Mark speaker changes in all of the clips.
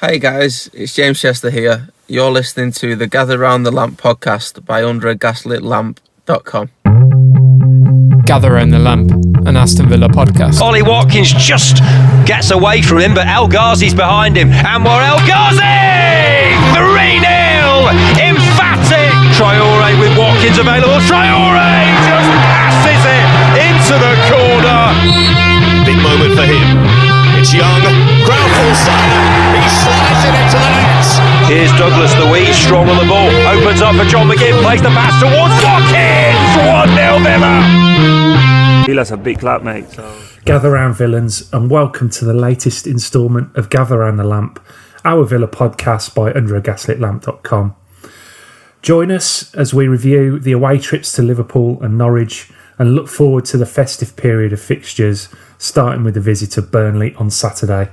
Speaker 1: Hey guys, it's James Chester here. You're listening to the Gather Round the Lamp podcast by UnderAGaslitLamp.com.
Speaker 2: Gather Round the Lamp, an Aston Villa podcast.
Speaker 3: Ollie Watkins just gets away from him, but El Ghazi's behind him. Anwar El Ghazi! 3 0! Emphatic! Traore with Watkins available. Traore just passes it into the corner.
Speaker 4: Big moment for him. It's Young. Crowd full side. He it into the net.
Speaker 3: Here's Douglas, the wee strong on the ball. Opens up for John McGinn, plays the pass towards Watkins! 1 0 Villa.
Speaker 5: Villa's a big club, mate. So
Speaker 6: Gather round villains and welcome to the latest instalment of Gather Round the Lamp, our Villa podcast by UnderAGaslitLamp.com. Join us as we review the away trips to Liverpool and Norwich and look forward to the festive period of fixtures, starting with the visit to Burnley on Saturday.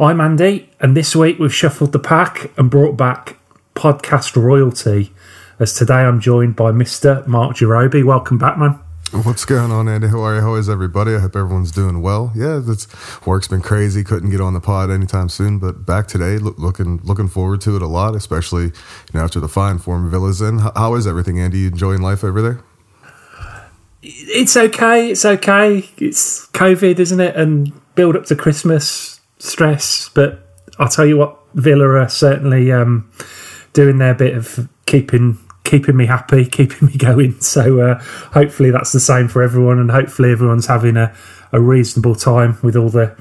Speaker 6: I'm Andy, and this week we've shuffled the pack and brought back podcast royalty. As today I'm joined by Mr. Mark Jerobi. Welcome back, man.
Speaker 7: What's going on, Andy? How are you? How is everybody? I hope everyone's doing well. Yeah, that's work's been crazy. Couldn't get on the pod anytime soon, but back today. Look, looking looking forward to it a lot, especially you know after the fine form Villa's in. How, how is everything, Andy? You enjoying life over there?
Speaker 6: It's okay. It's okay. It's COVID, isn't it? And build up to Christmas stress. But I'll tell you what, Villa are certainly um, doing their bit of keeping keeping me happy, keeping me going. So uh, hopefully that's the same for everyone, and hopefully everyone's having a, a reasonable time with all the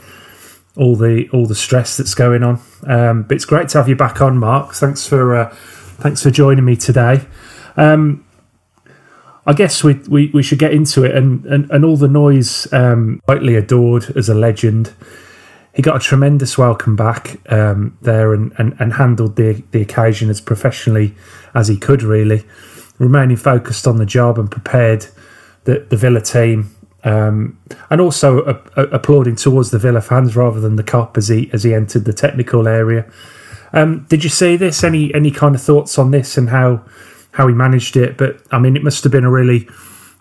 Speaker 6: all the all the stress that's going on. Um, but it's great to have you back on, Mark. Thanks for uh, thanks for joining me today. Um, I guess we, we, we should get into it and, and, and all the noise, um, rightly adored as a legend. He got a tremendous welcome back um, there and, and, and handled the, the occasion as professionally as he could, really, remaining focused on the job and prepared the, the Villa team. Um, and also a, a, applauding towards the Villa fans rather than the Kop as he as he entered the technical area. Um, did you see this? Any any kind of thoughts on this and how how he managed it? But I mean, it must have been a really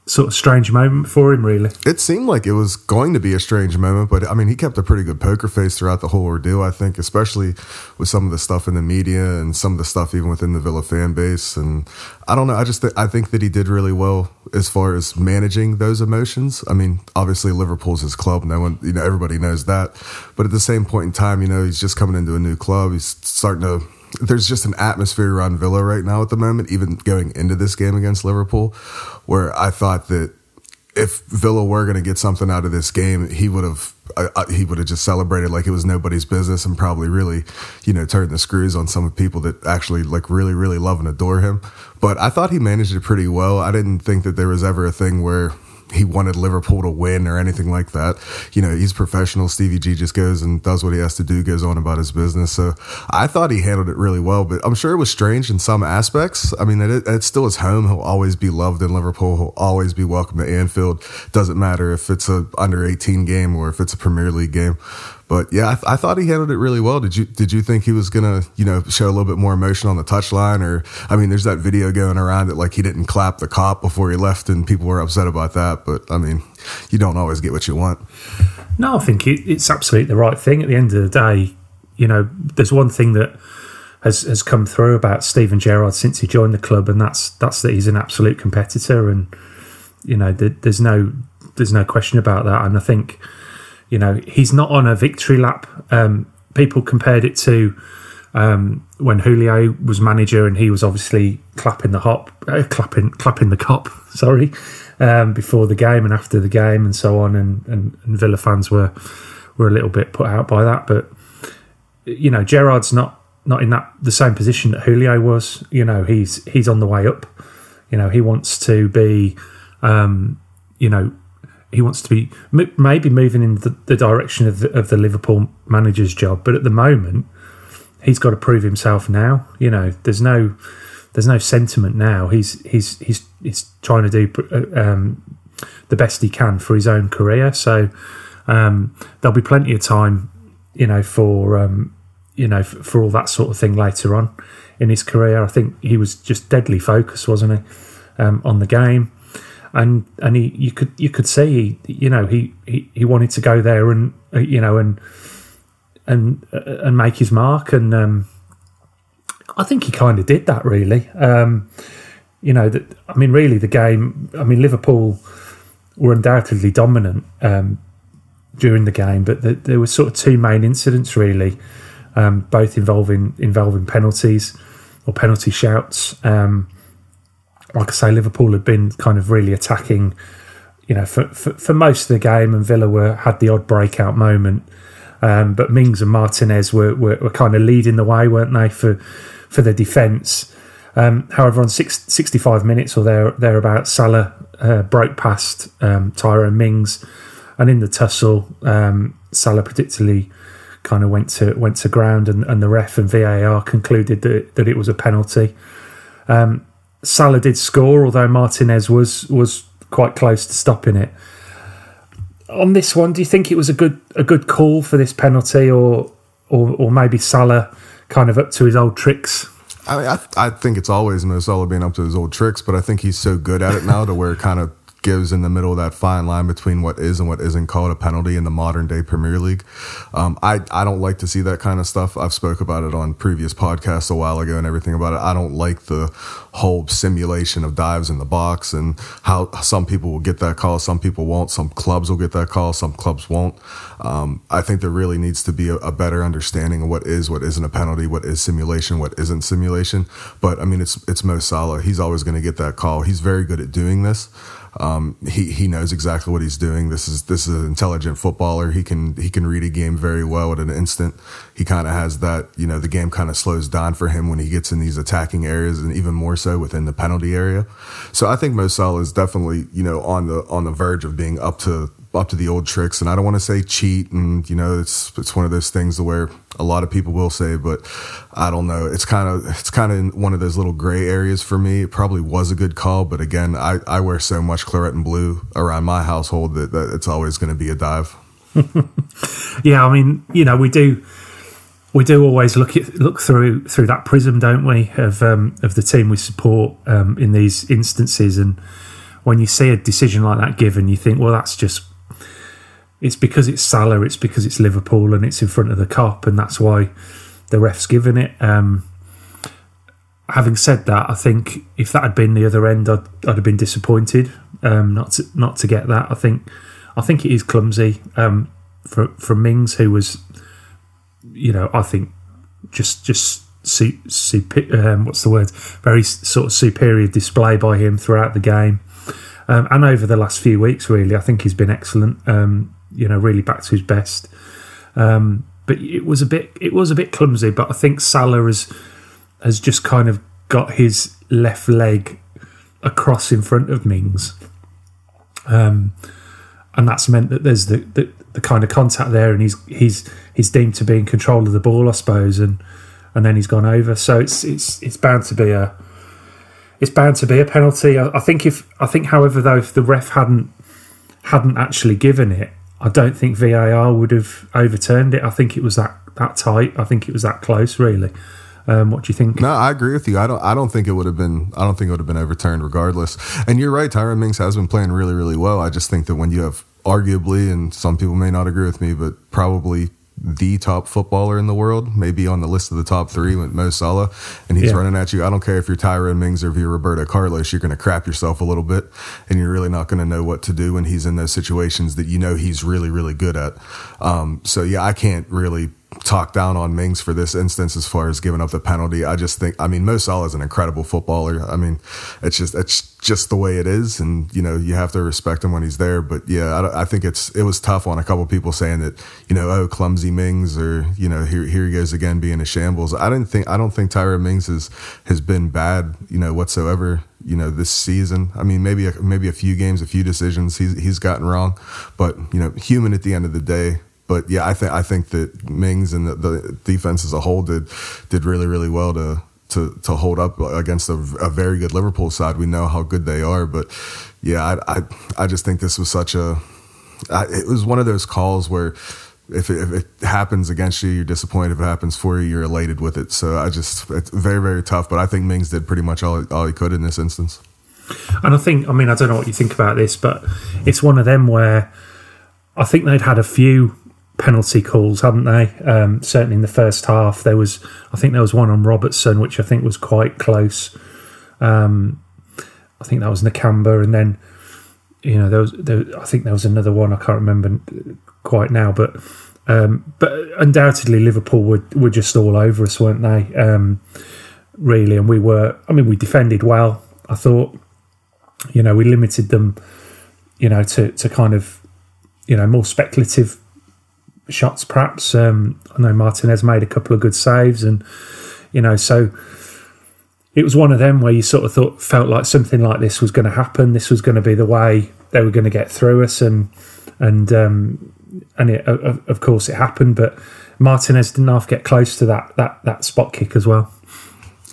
Speaker 6: sort of strange moment for him, really.
Speaker 7: It seemed like it was going to be a strange moment, but I mean, he kept a pretty good poker face throughout the whole ordeal. I think, especially with some of the stuff in the media and some of the stuff even within the Villa fan base. And I don't know. I just th- I think that he did really well as far as managing those emotions. I mean, obviously Liverpool's his club. No one, you know, everybody knows that. But at the same point in time, you know, he's just coming into a new club. He's starting to there's just an atmosphere around Villa right now at the moment, even going into this game against Liverpool, where I thought that if Villa were going to get something out of this game, he would have uh, he would have just celebrated like it was nobody's business and probably really, you know, turned the screws on some of people that actually like really really love and adore him. But I thought he managed it pretty well. I didn't think that there was ever a thing where he wanted Liverpool to win or anything like that. You know, he's professional. Stevie G just goes and does what he has to do, goes on about his business. So I thought he handled it really well, but I'm sure it was strange in some aspects. I mean, it, it's still his home. He'll always be loved in Liverpool. He'll always be welcome to Anfield. Doesn't matter if it's a under 18 game or if it's a Premier League game. But yeah, I, th- I, thought he handled it really well. Did you did you think he was gonna you know show a little bit more emotion on the touchline? Or I mean, there's that video going around that like he didn't clap the Kop before he left, and people were upset about that. But I mean, you don't always get what you want.
Speaker 6: No, I think it, it's absolutely the right thing. At the end of the day, you know, there's one thing that has has come through about Steven Gerrard since he joined the club, and that's that's that he's an absolute competitor, and you know, there's no there's no question about that. And I think you know, he's not on a victory lap. Um, people compared it to um, when Houllier was manager, and he was obviously clapping the hop, uh, clapping, clapping the Kop. Sorry, um, before the game and after the game, and so on. And, and, and Villa fans were were a little bit put out by that, but you know, Gerrard's not not in that the same position that Houllier was. You know, he's he's on the way up. You know, he wants to be, um, you know, he wants to be maybe moving in the, the direction of the, of the Liverpool manager's job, but at the moment he's got to prove himself now. You know, there's no there's no sentiment now. He's he's he's he's trying to do um, the best he can for his own career. So um, there'll be plenty of time, you know, for um, you know for, for, all that sort of thing later on in his career. I think he was just deadly focused, wasn't he, um, on the game and and he you could you could see you know he, he he wanted to go there and uh, you know and and uh, and make his mark. And um, I think he kind of did that. Really, um, you know, that I mean, really, the game. I mean, Liverpool were undoubtedly dominant um, during the game, but the, there were sort of two main incidents really, um, both involving involving penalties or penalty shouts. Um, like I say, Liverpool had been kind of really attacking, you know, for, for, for most of the game, and Villa were had the odd breakout moment. Um, but Mings and Martinez were, were, were kind of leading the way, weren't they, for for the defence? Um, however, on six, 65 minutes or there thereabouts, Salah uh, broke past um, Tyrone Mings, and in the tussle, um, Salah particularly kind of went to went to ground, and, and the ref and VAR concluded that that it was a penalty. Um, Salah did score, although Martinez was was quite close to stopping it. On this one, do you think it was a good a good call for this penalty, or or, or maybe Salah kind of up to his old tricks?
Speaker 7: I mean, I, I think it's always Mo Salah being up to his old tricks, but I think he's so good at it now to where it kind of gives in the middle of that fine line between what is and what isn't called a penalty in the modern day Premier League. Um, I I don't like to see that kind of stuff. I've spoke about it on previous podcasts a while ago and everything about it. I don't like the whole simulation of dives in the box and how some people will get that call, some people won't. Some clubs will get that call, some clubs won't. Um, I think there really needs to be a, a better understanding of what is, what isn't a penalty, what is simulation, what isn't simulation. But I mean, it's it's Mo Salah. He's always going to get that call. He's very good at doing this. Um, he he knows exactly what he's doing. This is this is an intelligent footballer. He can he can read a game very well at an instant. He kind of has that. You know, the game kind of slows down for him when he gets in these attacking areas, and even more so within the penalty area. So I think Mo Salah is definitely you know on the on the verge of being up to up to the old tricks. And I don't want to say cheat, and you know, it's it's one of those things where a lot of people will say, but I don't know. It's kind of it's kind of one of those little gray areas for me. It probably was a good call, but again, I I wear so much claret and blue around my household that, that it's always going to be a dive.
Speaker 6: yeah, I mean, you know, we do we do always look at look through through that prism, don't we, of um, of the team we support um, in these instances, and when you see a decision like that given, you think, well, that's just it's because it's Salah, it's because it's Liverpool, and it's in front of the Kop, and that's why the ref's given it. Um, having said that, I think if that had been the other end, I'd, I'd have been disappointed um, not to not to get that. I think I think it is clumsy um, for for Mings, who was, you know, I think just just su- su- um, what's the word? Very sort of superior display by him throughout the game. Um, and over the last few weeks, really, I think he's been excellent. Um, you know, really back to his best. Um, but it was a bit, it was a bit clumsy. But I think Salah has has just kind of got his left leg across in front of Mings, um, and that's meant that there's the, the, the kind of contact there, and he's he's he's deemed to be in control of the ball, I suppose, and and then he's gone over. So it's it's it's bound to be a it's bound to be a penalty. I, I think if I think, however, though, if the ref hadn't hadn't actually given it, I don't think VAR would have overturned it. I think it was that that tight. I think it was that close, really. Um, what do you think?
Speaker 7: No, I agree with you. I don't. I don't think it would have been. I don't think it would have been overturned regardless. And you're right. Tyrone Mings has been playing really, really well. I just think that when you have arguably, and some people may not agree with me, but probably the top footballer in the world, maybe on the list of the top three with Mo Salah, and he's yeah. running at you. I don't care if you're Tyrone Mings or if you're Roberto Carlos, you're going to crap yourself a little bit, and you're really not going to know what to do when he's in those situations that you know he's really, really good at. Um, so yeah, I can't really talk down on Mings for this instance as far as giving up the penalty. I just think, I mean, Mo Salah is an incredible footballer. I mean, it's just it's just the way it is, and you know you have to respect him when he's there. But yeah, I, I think it's it was tough on a couple people saying that you know oh clumsy Mings or you know here here he goes again being a shambles. I didn't think I don't think Tyra Mings has has been bad you know whatsoever you know this season. I mean maybe a, maybe a few games, a few decisions he's he's gotten wrong, but you know human at the end of the day but yeah, I think I think that Mings and the, the, defense as a whole did did really really well to to to hold up against a, a, very good Liverpool side. We know how good they are, but yeah, I I, I just think this was such a I, it was one of those calls where. If it, if it happens against you, you're disappointed. If it happens for you, you're elated with it. So I just, it's very, very tough. But I think Mings did pretty much all, all he could in this instance.
Speaker 6: And I think, I mean, I don't know what you think about this, but it's one of them where I think they'd had a few penalty calls, hadn't they? Um, certainly in the first half, there was I think there was one on Robertson, which I think was quite close. Um, I think that was Nakamba, and then you know there was there, I think there was another one I can't remember quite now, but um, but undoubtedly Liverpool were were just all over us, weren't they? Um, really, and we were. I mean, we defended well. I thought, you know, we limited them, you know, to to kind of, you know, more speculative shots. Perhaps um, I know Martinez made a couple of good saves, and you know, so it was one of them where you sort of thought felt like something like this was going to happen. This was going to be the way they were going to get through us, and and um, and it, of, of course it happened. But Martinez didn't half get close to that that that spot kick as well.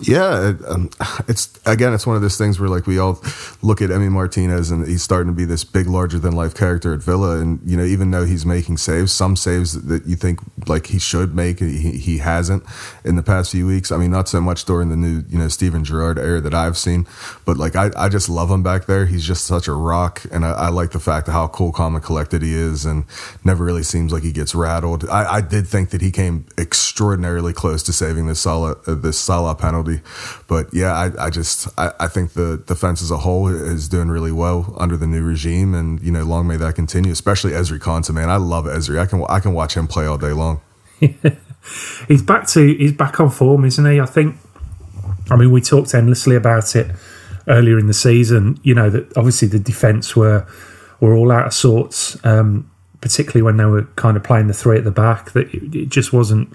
Speaker 7: Yeah, it, um, it's again, it's one of those things where like we all look at Emi Martinez and he's starting to be this big, larger than life character at Villa, and you know, even though he's making saves, some saves that you think like he should make, he, he hasn't in the past few weeks. I mean, not so much during the new you know Steven Gerrard era that I've seen, but like I, I just love him back there. He's just such a rock, and I, I like the fact of how cool, calm, and collected he is, and never really seems like he gets rattled. I, I did think that he came extraordinarily close to saving this Salah uh, this Salah penalty. But yeah, I, I just I, I, think the defense as a whole is doing really well under the new regime, and you know, long may that continue. Especially Ezri Konsa, man, I love Ezri. I can I can watch him play all day long.
Speaker 6: he's back to he's back on form, isn't he? I think. I mean, we talked endlessly about it earlier in the season. You know that obviously the defense were were all out of sorts. Um, particularly when they were kind of playing the three at the back, that it, it just wasn't.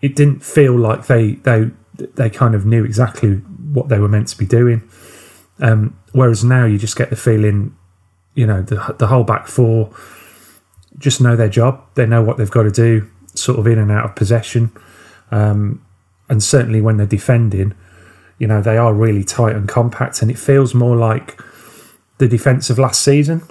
Speaker 6: It didn't feel like they they they kind of knew exactly what they were meant to be doing. Um, whereas now you just get the feeling, you know, the, the whole back four just know their job. They know what they've got to do, sort of in and out of possession. Um, and certainly when they're defending, you know, they are really tight and compact. And it feels more like the defence of last season.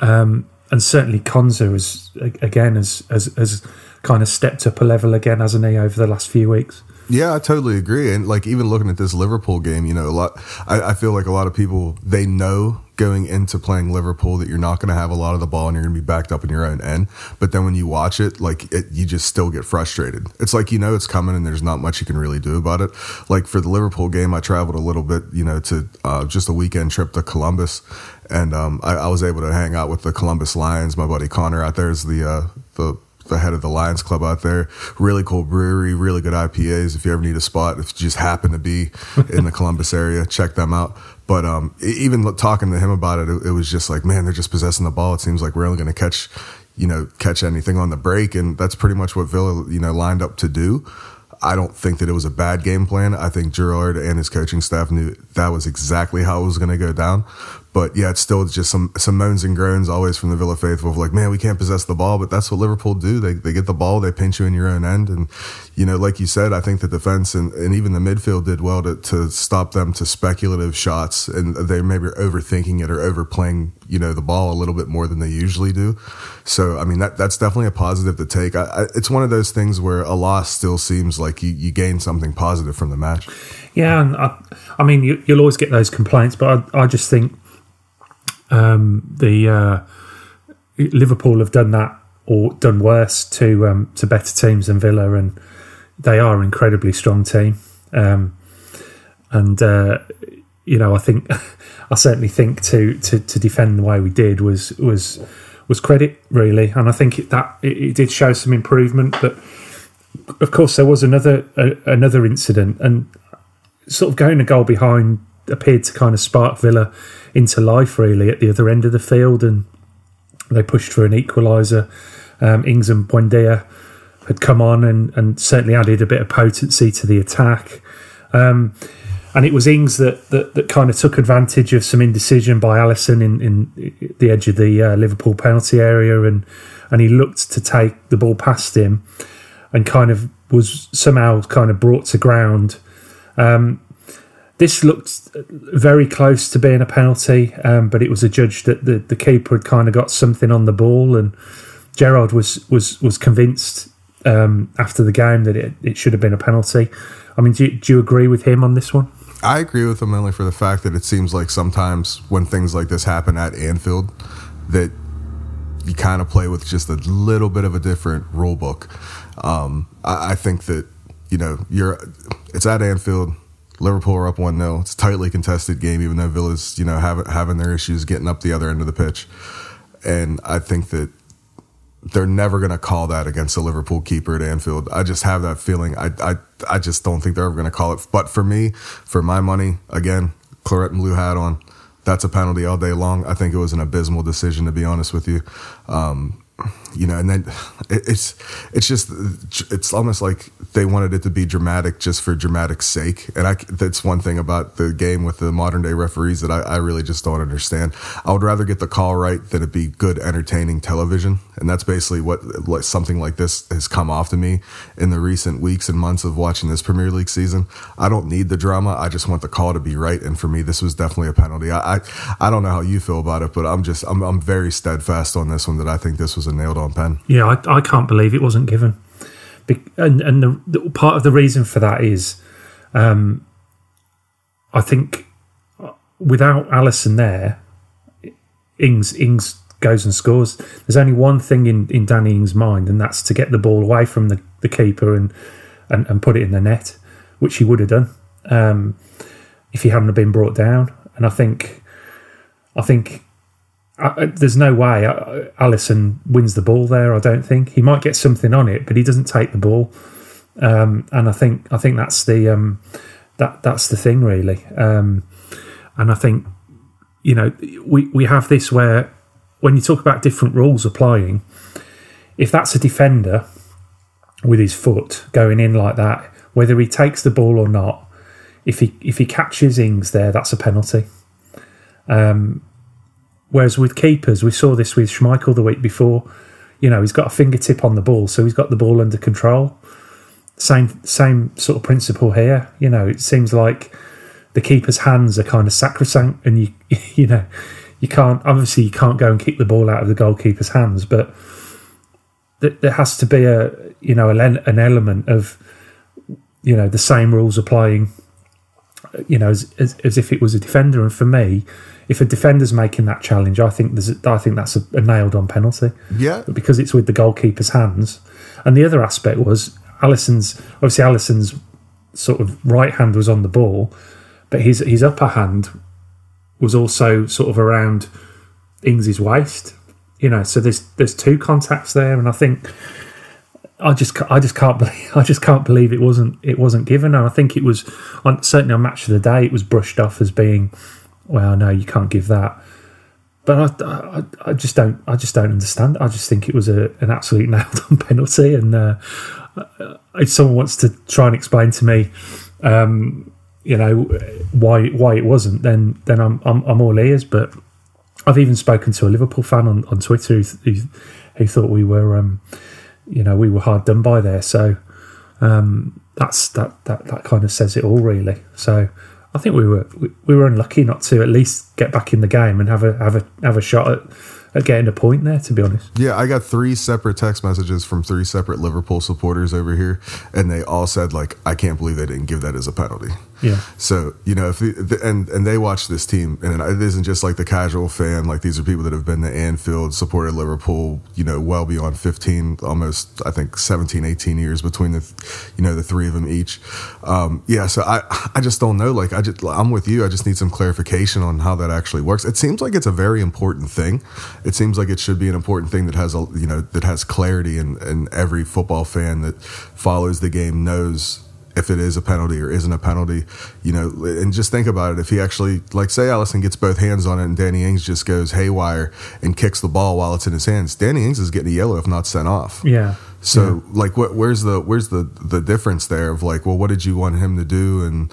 Speaker 6: Um, and certainly Konsa has, again, has, has, has kind of stepped up a level again, hasn't he, over the last few weeks?
Speaker 7: Yeah, I totally agree. And like even looking at this Liverpool game, you know, a lot. I, I feel like a lot of people they know going into playing Liverpool that you're not going to have a lot of the ball and you're going to be backed up in your own end. But then when you watch it, like it, you just still get frustrated. It's like you know it's coming and there's not much you can really do about it. Like for the Liverpool game, I traveled a little bit, you know, to uh, just a weekend trip to Columbus, and um, I, I, was able to hang out with the Columbus Lions. My buddy Connor out there is the uh, the the head of the Lions Club out there. Really cool brewery, really good IPAs. If you ever need a spot, if you just happen to be in the Columbus area, check them out. But um, even talking to him about it, it, it was just like, man, they're just possessing the ball. It seems like we're only going to catch, you know, catch anything on the break, and that's pretty much what Villa, you know, lined up to do. I don't think that it was a bad game plan. I think Gerrard and his coaching staff knew that was exactly how it was going to go down. But yeah, it's still just some some moans and groans always from the Villa faithful of like, man, we can't possess the ball, but that's what Liverpool do. They they get the ball, they pinch you in your own end, and you know, like you said, I think the defense and, and even the midfield did well to to stop them to speculative shots, and they maybe overthinking it or overplaying, you know, the ball a little bit more than they usually do. So I mean, that that's definitely a positive to take. I, I, it's one of those things where a loss still seems like you you gain something positive from the match.
Speaker 6: Yeah, and I, I mean, you, will always get those complaints, but I, I just think um, the uh, Liverpool have done that or done worse to um, to better teams than Villa, and they are an incredibly strong team. Um, and uh, you know, I think I certainly think to, to to defend the way we did was was was credit really, and I think it, that it, it did show some improvement. But of course, there was another uh, another incident, and sort of going a goal behind appeared to kind of spark Villa into life really at the other end of the field, and they pushed for an equaliser. Um, Ings and Buendia had come on and, and certainly added a bit of potency to the attack. Um, and it was Ings that, that, that kind of took advantage of some indecision by Alisson in, in the edge of the uh, Liverpool penalty area, and and he looked to take the ball past him, and kind of was somehow kind of brought to ground. Um, this looked very close to being a penalty, um, but it was adjudged that the, the keeper had kind of got something on the ball, and Gerrard was was was convinced um, after the game that it, it should have been a penalty. I mean, do you, do you agree with him on this one?
Speaker 7: I agree with him only for the fact that it seems like sometimes when things like this happen at Anfield, that you kind of play with just a little bit of a different rule book. Um, I, I think that you know you're it's at Anfield. Liverpool are up one 0 It's a tightly contested game, even though Villa's you know having having their issues getting up the other end of the pitch. And I think that they're never going to call that against a Liverpool keeper at Anfield. I just have that feeling. I I I just don't think they're ever going to call it. But for me, for my money, again, claret and blue hat on. That's a penalty all day long. I think it was an abysmal decision, to be honest with you. Um, you know, and then it's it's just it's almost like they wanted it to be dramatic just for dramatic's sake, and I that's one thing about the game with the modern day referees that I, I really just don't understand. I would rather get the call right than it be good, entertaining television, and that's basically what like something like this has come off to me in the recent weeks and months of watching this Premier League season. I don't need the drama; I just want the call to be right, and for me, this was definitely a penalty. I I, I don't know how you feel about it, but I'm just I'm I'm very steadfast on this one that I think this was a nailed on pen.
Speaker 6: Yeah, I, I can't believe it wasn't given. Be- and and the, the, part of the reason for that is, um, I think without Alisson there, Ings Ings goes and scores. There's only one thing in, in Danny Ings' mind, and that's to get the ball away from the, the keeper and, and, and put it in the net, which he would have done um, if he hadn't been brought down. And I think, I think uh, there's no way uh, Alisson wins the ball there. I don't think he might get something on it, but he doesn't take the ball. Um, and I think I think that's the um, that that's the thing really. Um, and I think you know we we have this where when you talk about different rules applying, if that's a defender with his foot going in like that, whether he takes the ball or not, if he if he catches Ings there, that's a penalty. Um, Whereas with keepers, we saw this with Schmeichel the week before. You know, he's got a fingertip on the ball, so he's got the ball under control. Same same sort of principle here. You know, it seems like the keeper's hands are kind of sacrosanct, and you you know you can't obviously you can't go and kick the ball out of the goalkeeper's hands, but there has to be a you know an element of you know the same rules applying you know as, as, as if it was a defender and for me if a defender's making that challenge, I think there's a, I think that's a, a nailed on penalty.
Speaker 7: Yeah,
Speaker 6: but because it's with the goalkeeper's hands, and the other aspect was Alisson's obviously Alisson's sort of right hand was on the ball, but his his upper hand was also sort of around Ings's waist. You know, so there's there's two contacts there, and I think I just I just can't believe I just can't believe it wasn't it wasn't given. And I think it was on certainly on match of the day it was brushed off as being well, no, you can't give that. But I, I, I just don't, I just don't understand. I just think it was a, an absolute nailed on penalty. And uh, if someone wants to try and explain to me, um, you know, why why it wasn't, then then I'm I'm, I'm all ears. But I've even spoken to a Liverpool fan on, on Twitter who, who, who thought we were, um, you know, we were hard done by there. So um, that's that that that kind of says it all, really. So I think we were we were unlucky not to at least get back in the game and have a have a have a shot at at getting a point there, to be honest.
Speaker 7: Yeah, I got three separate text messages from three separate Liverpool supporters over here, and they all said like, "I can't believe they didn't give that as a penalty."
Speaker 6: Yeah.
Speaker 7: So you know, if the, and and they watch this team, and it isn't just like the casual fan. Like these are people that have been to Anfield, supported Liverpool, you know, well beyond fifteen, almost I think 17, 18 years between the, you know, the three of them each. Um, yeah. So I I just don't know. Like I just I'm with you. I just need some clarification on how that actually works. It seems like it's a very important thing it seems like it should be an important thing that has a you know that has clarity and and every football fan that follows the game knows if it is a penalty or isn't a penalty, you know, and just think about it. If he actually, like, say Alisson gets both hands on it and Danny Ings just goes haywire and kicks the ball while it's in his hands, Danny Ings is getting a yellow if not sent off.
Speaker 6: Yeah.
Speaker 7: So,
Speaker 6: yeah.
Speaker 7: like, what? Where's the where's the the difference there of like, well, what did you want him to do, and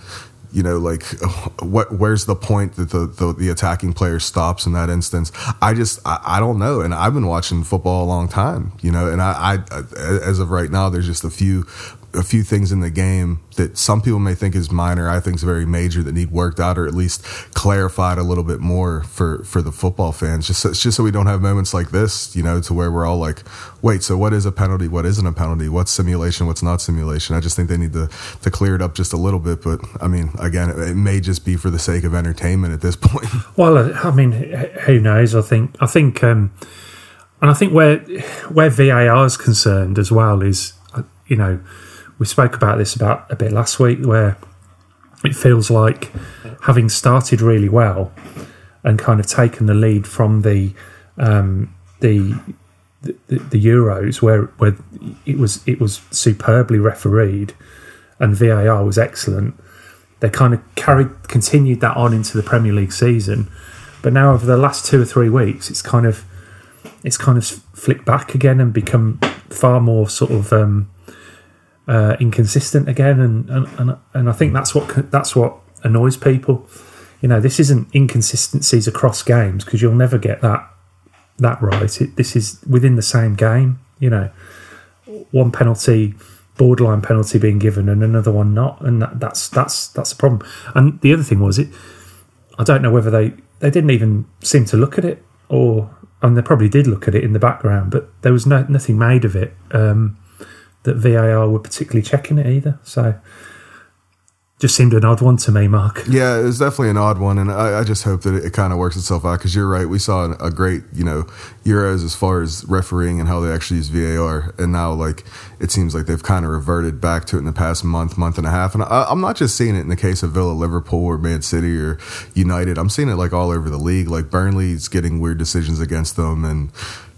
Speaker 7: you know, like what, where's the point that the, the, the, attacking player stops in that instance? I just, I, I, don't know. And I've been watching football a long time, you know, and I, I, as of right now, there's just a few a few things in the game that some people may think is minor, I think is very major that need worked out or at least clarified a little bit more for for the football fans. Just so, just so we don't have moments like this, you know, to where we're all like, wait, so what is a penalty? What isn't a penalty? What's simulation? What's not simulation? I just think they need to to clear it up just a little bit. But I mean, again, it, it may just be for the sake of entertainment at this point.
Speaker 6: Well, I mean, who knows? I think I think. Um, and I think where where VAR is concerned as well is, uh, you know, we spoke about this about a bit last week where it feels like having started really well and kind of taken the lead from the um, the, the the Euros where where it was it was superbly refereed and VAR was excellent. They kind of carried continued that on into the Premier League season, but now over the last two or three weeks, it's kind of it's kind of flicked back again and become far more sort of um, uh, inconsistent again, and, and and and I think that's what that's what annoys people. You know, this isn't inconsistencies across games because you'll never get that that right. It, this is within the same game. You know, one penalty, borderline penalty being given, and another one not, and that, that's that's that's the problem. And the other thing was it. I don't know whether they they didn't even seem to look at it, or and they probably did look at it in the background, but there was no nothing made of it um, that VAR were particularly checking it either. So just seemed an odd one to me, Mark.
Speaker 7: Yeah, it was definitely an odd one, and I, I just hope that it, it kind of works itself out. Because you're right, we saw a great, you know, Euros as far as refereeing and how they actually use VAR, and now like it seems like they've kind of reverted back to it in the past month, month and a half. And I, I'm not just seeing it in the case of Villa, Liverpool, or Man City or United. I'm seeing it like all over the league. Like Burnley's getting weird decisions against them, and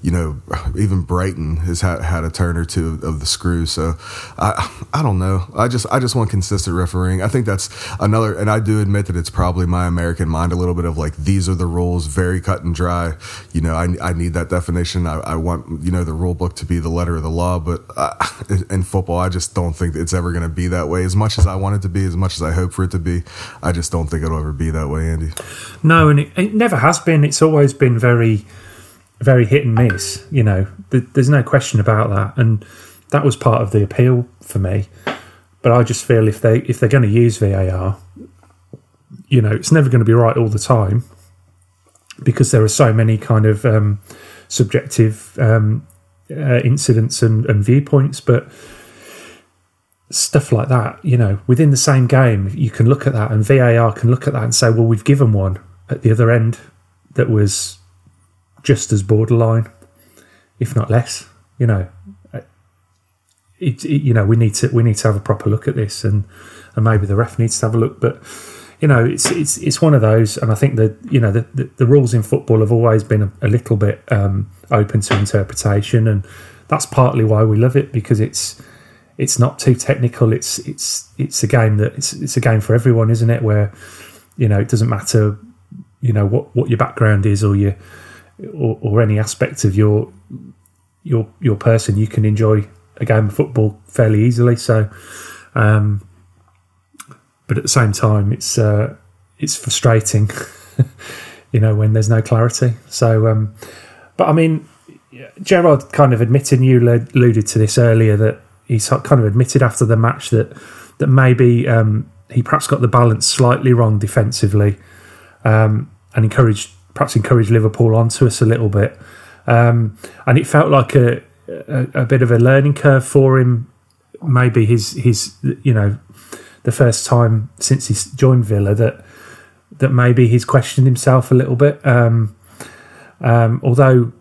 Speaker 7: you know, even Brighton has had, had a turn or two of the screw. So I, I don't know. I just, I just want consistent refereeing. I think that's another, and I do admit that it's probably my American mind a little bit of like, these are the rules, very cut and dry. You know, I, I need that definition. I, I want, you know, the rule book to be the letter of the law. But uh, in football, I just don't think it's ever going to be that way. As much as I want it to be, as much as I hope for it to be, I just don't think it'll ever be that way, Andy.
Speaker 6: No, and it, it never has been. It's always been very, very hit and miss. You know, there's no question about that, and that was part of the appeal for me. But I just feel if they if they're going to use VAR, you know, it's never going to be right all the time because there are so many kind of um, subjective um, uh, incidents and, and viewpoints. But stuff like that, you know, within the same game, you can look at that, and VAR can look at that and say, well, we've given one at the other end that was just as borderline, if not less. You know, it, it, you know we need to we need to have a proper look at this, and and maybe the ref needs to have a look. But you know, it's it's it's one of those, and I think that you know the the, the rules in football have always been a, a little bit um, open to interpretation, and that's partly why we love it because it's it's not too technical. It's it's it's a game that it's it's a game for everyone, isn't it? Where you know it doesn't matter, you know what what your background is or your or, or any aspect of your your your person, you can enjoy a game of football fairly easily. So, um, but at the same time, it's uh, it's frustrating, you know, when there's no clarity. So, um, but I mean, Gerrard kind of admitted, you alluded to this earlier, that he's kind of admitted after the match that that maybe um, he perhaps got the balance slightly wrong defensively, um, and encouraged perhaps encouraged Liverpool onto us a little bit. Um, and it felt like a, a, a bit of a learning curve for him. Maybe his his you know the first time since he's joined Villa that that maybe he's questioned himself a little bit. Um, um, although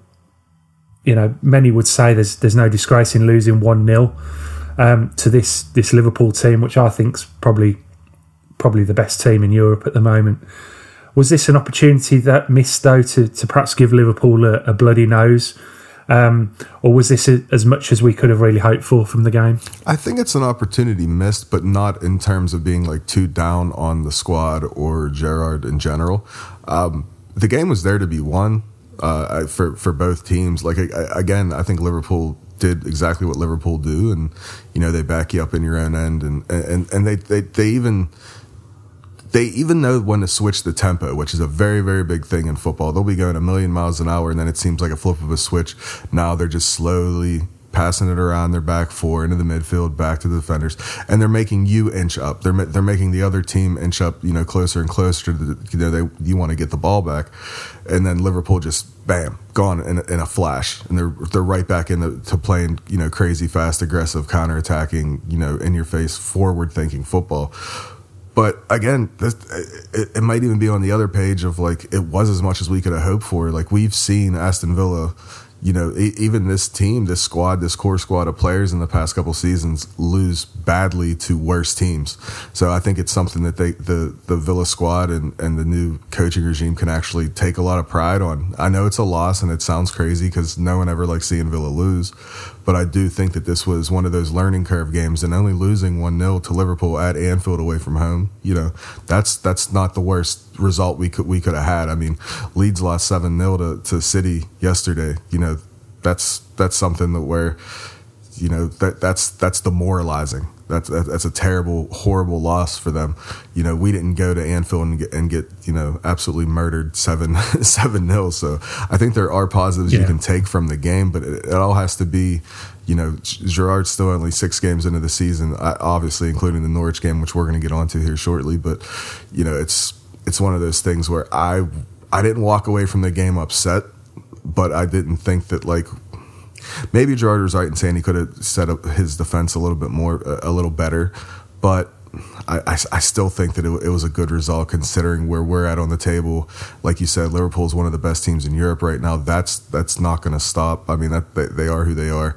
Speaker 6: you know many would say there's there's no disgrace in losing one 0 um, to this this Liverpool team, which I think's probably probably the best team in Europe at the moment. Was this an opportunity that missed though to, to perhaps give Liverpool a, a bloody nose? Um, or was this as much as we could have really hoped for from the game?
Speaker 7: I think it's an opportunity missed, but not in terms of being like too down on the squad or Gerrard in general. Um, the game was there to be won uh, for for both teams. Like again, I think Liverpool did exactly what Liverpool do, and you know they back you up in your own end, and and and they they, they even they even know when to switch the tempo, which is a very, very big thing in football. They'll be going a million miles an hour, and then it seems like a flip of a switch. Now they're just slowly passing it around their back four into the midfield, back to the defenders, and they're making you inch up. They're they're making the other team inch up, you know, closer and closer to the, you know they you want to get the ball back, and then Liverpool just bam gone in, in a flash, and they're they're right back into to playing you know crazy fast, aggressive, counter attacking, you know, in your face, forward thinking football but again, this, it, it, might even be on the other page of like it was as much as we could have hoped for. Like we've seen Aston Villa, you know, e- even this team, this squad, this core squad of players in the past couple seasons lose badly to worse teams. So I think it's something that they, the the Villa squad and and the new coaching regime can actually take a lot of pride on. I know it's a loss and it sounds crazy because no one ever likes seeing Villa lose, but I do think that this was one of those learning curve games and only losing 1-0 to Liverpool at Anfield away from home, you know, that's that's not the worst result we could we could have had. I mean, Leeds lost 7-0 to, to City yesterday. You know, that's that's something that where you know that that's that's demoralizing. That's that's a terrible, horrible loss for them. You know, we didn't go to Anfield and get, and get you know absolutely murdered seven seven nil. So I think there are positives you can take from the game, but it, it all has to be. You know, Gerrard's still only six games into the season, obviously including the Norwich game, which we're going to get onto here shortly. But you know, it's it's one of those things where I I didn't walk away from the game upset, but I didn't think that like maybe Gerrard was right in saying he could have set up his defense a little bit more, a, a little better, but. I, I, I still think that it, it was a good result considering where we're at on the table. Like you said, Liverpool is one of the best teams in Europe right now. That's that's not going to stop. I mean, that they, they are who they are.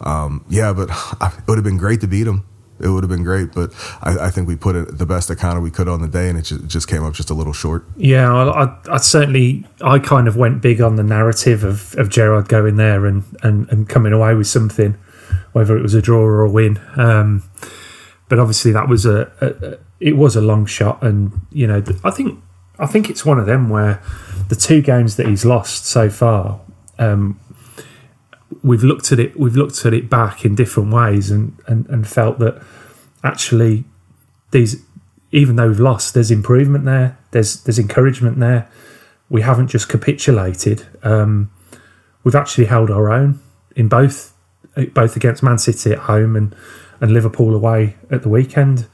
Speaker 7: Um, yeah, but it would have been great to beat them. It would have been great, but I, I think we put it the best account we could on the day, and it just, just came up just a little short.
Speaker 6: Yeah, I, I, I certainly, I kind of went big on the narrative of, of Gerrard going there and, and, and coming away with something, whether it was a draw or a win. Um, but obviously, that was a, a, a it was a long shot, and you know, I think I think it's one of them where the two games that he's lost so far, um, we've looked at it, we've looked at it back in different ways, and and, and felt that actually these even though we've lost, there's improvement there. There's there's encouragement there. We haven't just capitulated. Um, we've actually held our own in both both against Man City at home and and Liverpool away at the weekend.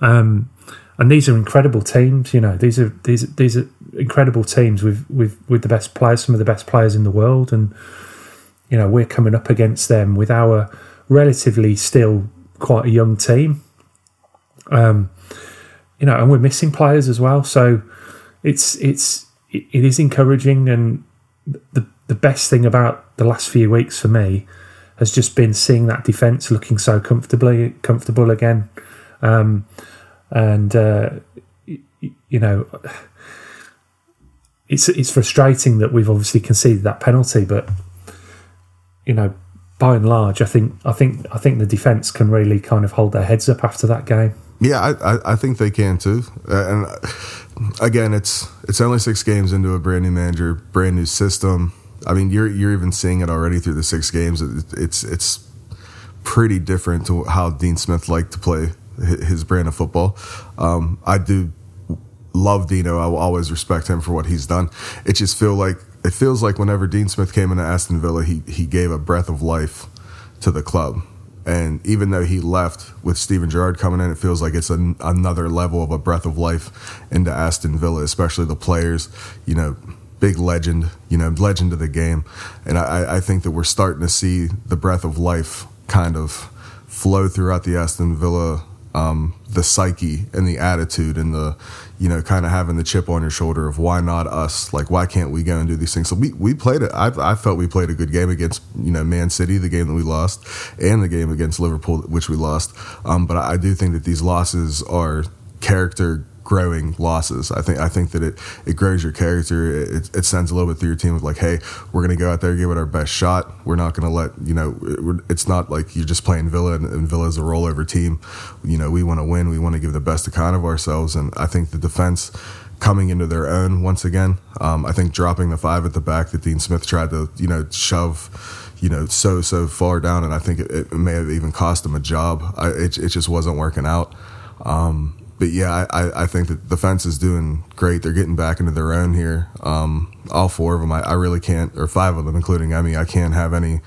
Speaker 6: Um, and these are incredible teams. You know, these are these these are incredible teams with with with the best players, some of the best players in the world, and you know we're coming up against them with our relatively still quite a young team. Um, you know, and we're missing players as well. So it's it's it, is encouraging, and the the best thing about the last few weeks for me has just been seeing that defense looking so comfortably comfortable again, um, and uh, you know. It's it's frustrating that we've obviously conceded that penalty, but you know, by and large, I think I think I think the defence can really kind of hold their heads up after that game.
Speaker 7: Yeah, I, I, I think they can too. Uh, and uh, again, it's it's only six games into a brand new manager, brand new system. I mean, you're you're even seeing it already through the six games. It's it's pretty different to how Dean Smith liked to play his brand of football. Um, I do love Dino. I will always respect him for what he's done. It just feel like it feels like whenever Dean Smith came into Aston Villa, he he gave a breath of life to the club. And even though he left with Steven Gerrard coming in, it feels like it's an, another level of a breath of life into Aston Villa, especially the players. You know, big legend, you know, legend of the game. And I, I think that we're starting to see the breath of life kind of flow throughout the Aston Villa, um, the psyche and the attitude and the, you know, kind of having the chip on your shoulder of why not us? Like, why can't we go and do these things? So we, we played it. I, felt we played a good game against, you know, Man City, the game that we lost, and the game against Liverpool, which we lost. Um, but I, I do think that these losses are character growing losses. I think I think that it it grows your character. It, it sends a little bit through your team of like, hey, we're gonna go out there give it our best shot. We're not gonna let you know. it- it's not like you're just playing Villa and, and Villa's a rollover team. You know, we want to win. We want to give the best account of ourselves. And I think the defense coming into their own once again. Um, I think dropping the five at the back that Dean Smith tried to you know shove you know, so so far down, and I think it, it may have even cost him a job. I, it it just wasn't working out. Um, but yeah, I, I- think that the fence is doing great. They're getting back into their own here. Um, all four of them, I, I really can't, or five of them, including Emi, I can't have any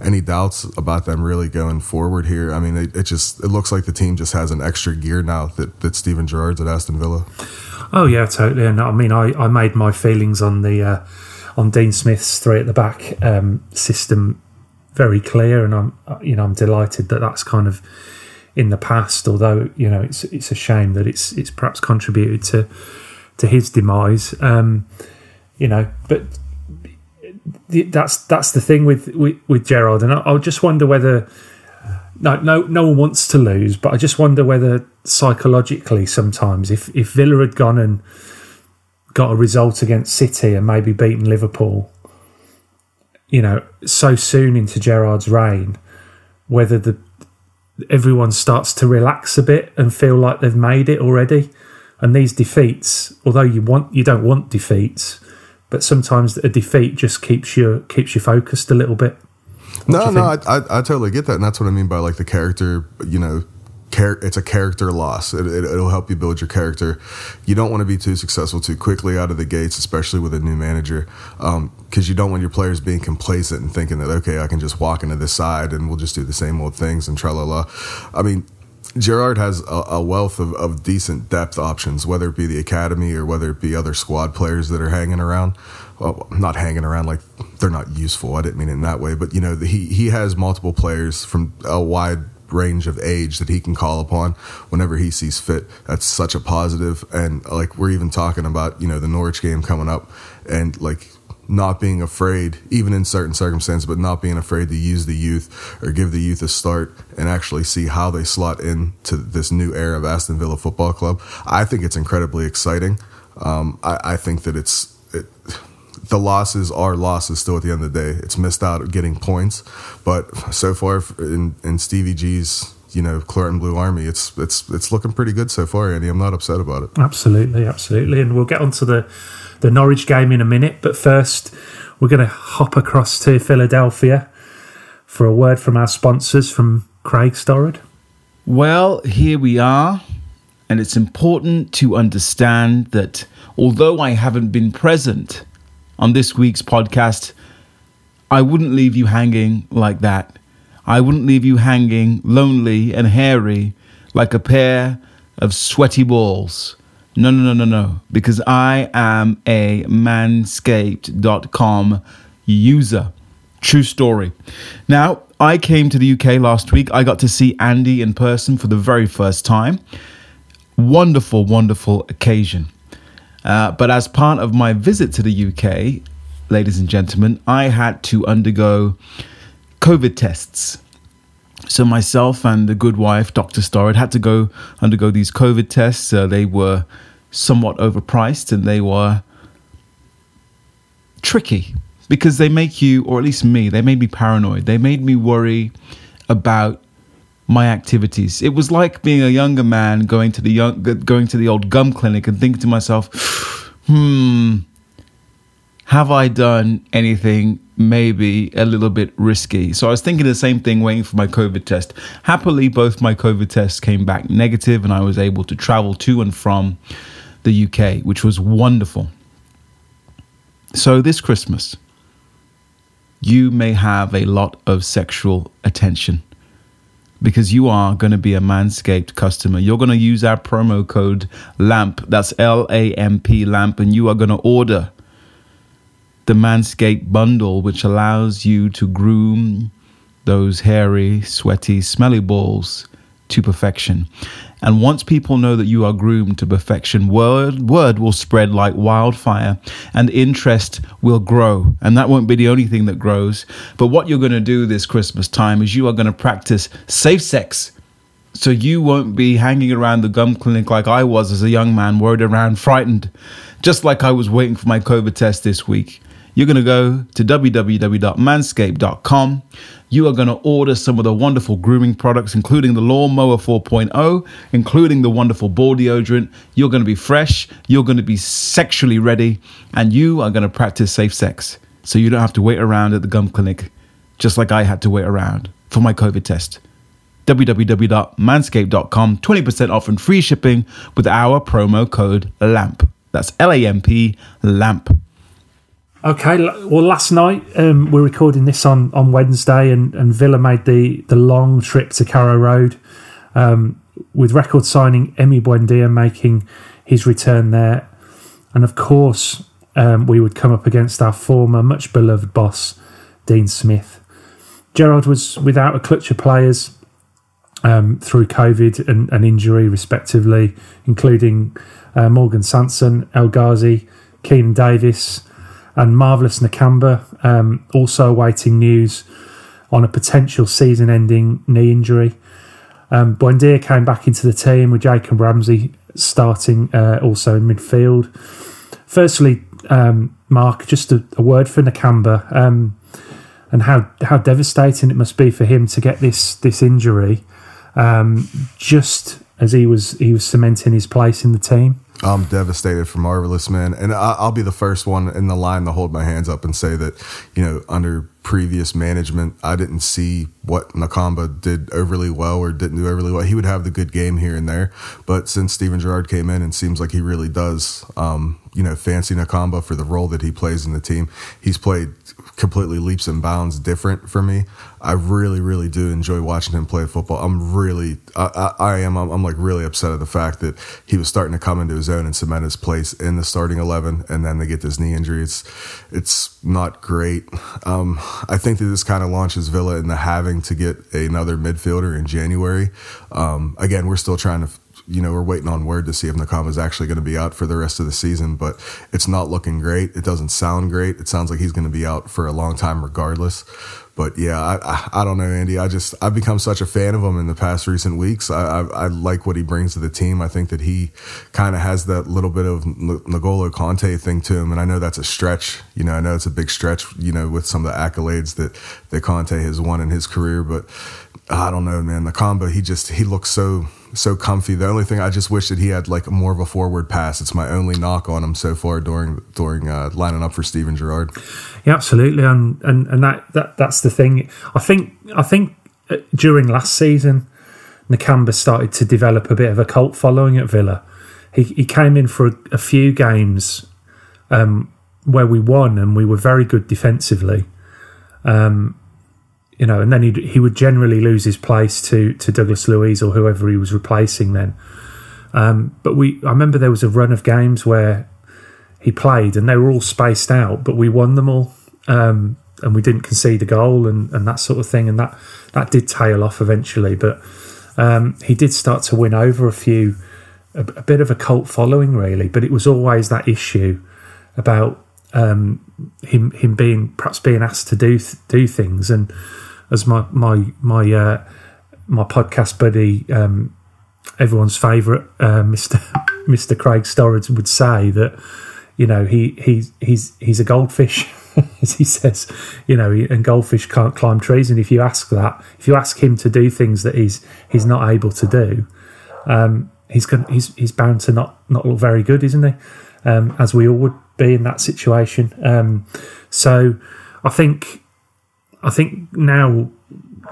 Speaker 7: any doubts about them really going forward here. I mean, it, it just it looks like the team just has an extra gear now that that Steven Gerrard's at Aston Villa.
Speaker 6: Oh yeah, totally. And I mean, I, I made my feelings on the uh, on Dean Smith's three at the back um, system very clear, and I'm you know I'm delighted that that's kind of in the past. Although you know it's it's a shame that it's it's perhaps contributed to to his demise. Um, you know, but that's that's the thing with with, with Gerrard, and I, I just wonder whether no no no one wants to lose, but I just wonder whether psychologically sometimes if if Villa had gone and got a result against City and maybe beaten Liverpool, you know, so soon into Gerrard's reign, whether the everyone starts to relax a bit and feel like they've made it already. And these defeats, although you want you don't want defeats, but sometimes a defeat just keeps you keeps you focused a little bit.
Speaker 7: No, no, I, I, I totally get that, and that's what I mean by like the character. You know, it's a character loss. It, it, it'll help you build your character. You don't want to be too successful too quickly out of the gates, especially with a new manager, because um, you don't want your players being complacent and thinking that okay, I can just walk into this side and we'll just do the same old things and tra la la. I mean, Gerrard has a, a wealth of, of, decent depth options, whether it be the academy or whether it be other squad players that are hanging around. Well, not hanging around like they're not useful. I didn't mean it in that way, but you know, he he has multiple players from a wide range of age that he can call upon whenever he sees fit. That's such a positive. And like we're even talking about, you know, the Norwich game coming up, and like not being afraid, even in certain circumstances, but not being afraid to use the youth or give the youth a start and actually see how they slot in to this new era of Aston Villa Football Club. I think it's incredibly exciting. Um, I, I, think that it's it, the losses are losses still at the end of the day. It's missed out getting points, but so far in, in Stevie G's you know claret and blue army it's it's it's looking pretty good so far andy i'm not upset about it
Speaker 6: absolutely absolutely and we'll get on to the the Norwich game in a minute. But first, we're going to hop across to Philadelphia for a word from our sponsors from Craig Storrod.
Speaker 5: Well, here we are. And it's important to understand that although I haven't been present on this week's podcast, I wouldn't leave you hanging like that. I wouldn't leave you hanging lonely and hairy like a pair of sweaty balls. No, no, no, no, no. Because I am a manscaped.com user. True story. Now, I came to the UK last week. I got to see Andy in person for the very first time. Wonderful, wonderful occasion. Uh, but as part of my visit to the UK, ladies and gentlemen, I had to undergo COVID tests. So myself and the good wife, Dr. Storrod, had to go undergo these COVID tests. Uh, they were somewhat overpriced and they were tricky because they make you, or at least me, they made me paranoid. They made me worry about my activities. It was like being a younger man going to the young, going to the old gum clinic and thinking to myself, "Hmm, have I done anything maybe a little bit risky. So I was thinking the same thing waiting for my COVID test. Happily, both my COVID tests came back negative and I was able to travel to and from the UK, which was wonderful. So this Christmas, you may have a lot of sexual attention because you are going to be a Manscaped customer. You're going to use our promo code LAMP, that's L A M P LAMP, and you are going to order the Manscaped bundle, which allows you to groom those hairy, sweaty, smelly balls to perfection. And once people know that you are groomed to perfection, word word will spread like wildfire and interest will grow. And that won't be the only thing that grows. But what you're going to do this Christmas time is you are going to practice safe sex. So you won't be hanging around the gum clinic like I was as a young man, worried around, frightened, just like I was waiting for my COVID test this week you're going to go to www.manscaped.com. You are going to order some of the wonderful grooming products, including the Lawnmower 4.0, including the wonderful ball deodorant. You're going to be fresh, you're going to be sexually ready, and you are going to practice safe sex. So you don't have to wait around at the gum clinic, just like I had to wait around for my COVID test www.manscaped.com 20% off and free shipping with our promo code LAMP. That's L A M P LAMP.
Speaker 6: Okay, well, last night um, we're recording this on, on Wednesday, and, and Villa made the, the long trip to Carrow Road um, with record signing Emi Buendia making his return there. And of course, um, we would come up against our former, much beloved boss, Dean Smith. Gerrard was without a clutch of players um, through COVID and, and, injury, respectively, including uh, Morgan Sanson, El Ghazi, Keinan Davis and marvelous Nakamba um, also awaiting news on a potential season-ending knee injury. Um, Buendia came back into the team with Jacob Ramsey starting uh, also in midfield. Firstly, um, Mark, just a, a, word for Nakamba um, and how how devastating it must be for him to get this this injury um, just as he was he was cementing his place in the team.
Speaker 7: I'm devastated for Marvelous Man, and I'll be the first one in the line to hold my hands up and say that, you know, under previous management, I didn't see what Nakamba did overly well or didn't do overly well. He would have the good game here and there, but since Steven Gerrard came in, and seems like he really does, um, you know, fancy Nakamba for the role that he plays in the team. He's played completely leaps and bounds different for me. I really, really do enjoy watching him play football. I'm really, I, I, I am, I'm, I'm, like really upset at the fact that he was starting to come into his own and cement his place in the starting 11, and then they get this knee injury. It's, it's not great. Um, I think that this kind of launches Villa into having to get another midfielder in January. Um, again, we're still trying to you know, we're waiting on word to see if Nakamba is actually going to be out for the rest of the season, but it's not looking great. It doesn't sound great. It sounds like he's going to be out for a long time regardless. But yeah, I, I, I don't know, Andy. I just I've become such a fan of him in the past recent weeks. I I, I like what he brings to the team. I think that he kind of has that little bit of N'Golo Kanté thing to him, and I know that's a stretch. You know, I know it's a big stretch. You know, with some of the accolades that that Kanté has won in his career, but I don't know, man. The combo, he just he looks so so comfy. The only thing I just wish that he had like more of a forward pass. It's my only knock on him so far during during uh, lining up for Steven Gerrard.
Speaker 6: Yeah, absolutely, and and and that, that that's the thing. I think I think uh, during last season, Nakamba started to develop a bit of a cult following at Villa. He he came in for a, a few games um, where we won and we were very good defensively. Um, you know, and then he he would generally lose his place to to Douglas Luiz or whoever he was replacing then. Um, but we, I remember there was a run of games where he played and they were all spaced out, but we won them all, um, and we didn't concede a goal and, and that sort of thing, and that that did tail off eventually. But um, he did start to win over a few, a, a, bit of a cult following really, but it was always that issue about um, him him being perhaps being asked to do do things and as my my my uh, my podcast buddy, um, everyone's favourite, uh, Mister Mister Craig Storrod would say that you know he he's he's he's a goldfish. as he says, you know, and goldfish can't climb trees. And if you ask that, if you ask him to do things that he's he's not able to do, um, he's going he's he's bound to not not look very good, isn't he? Um, as we all would be in that situation. Um, so I think I think now,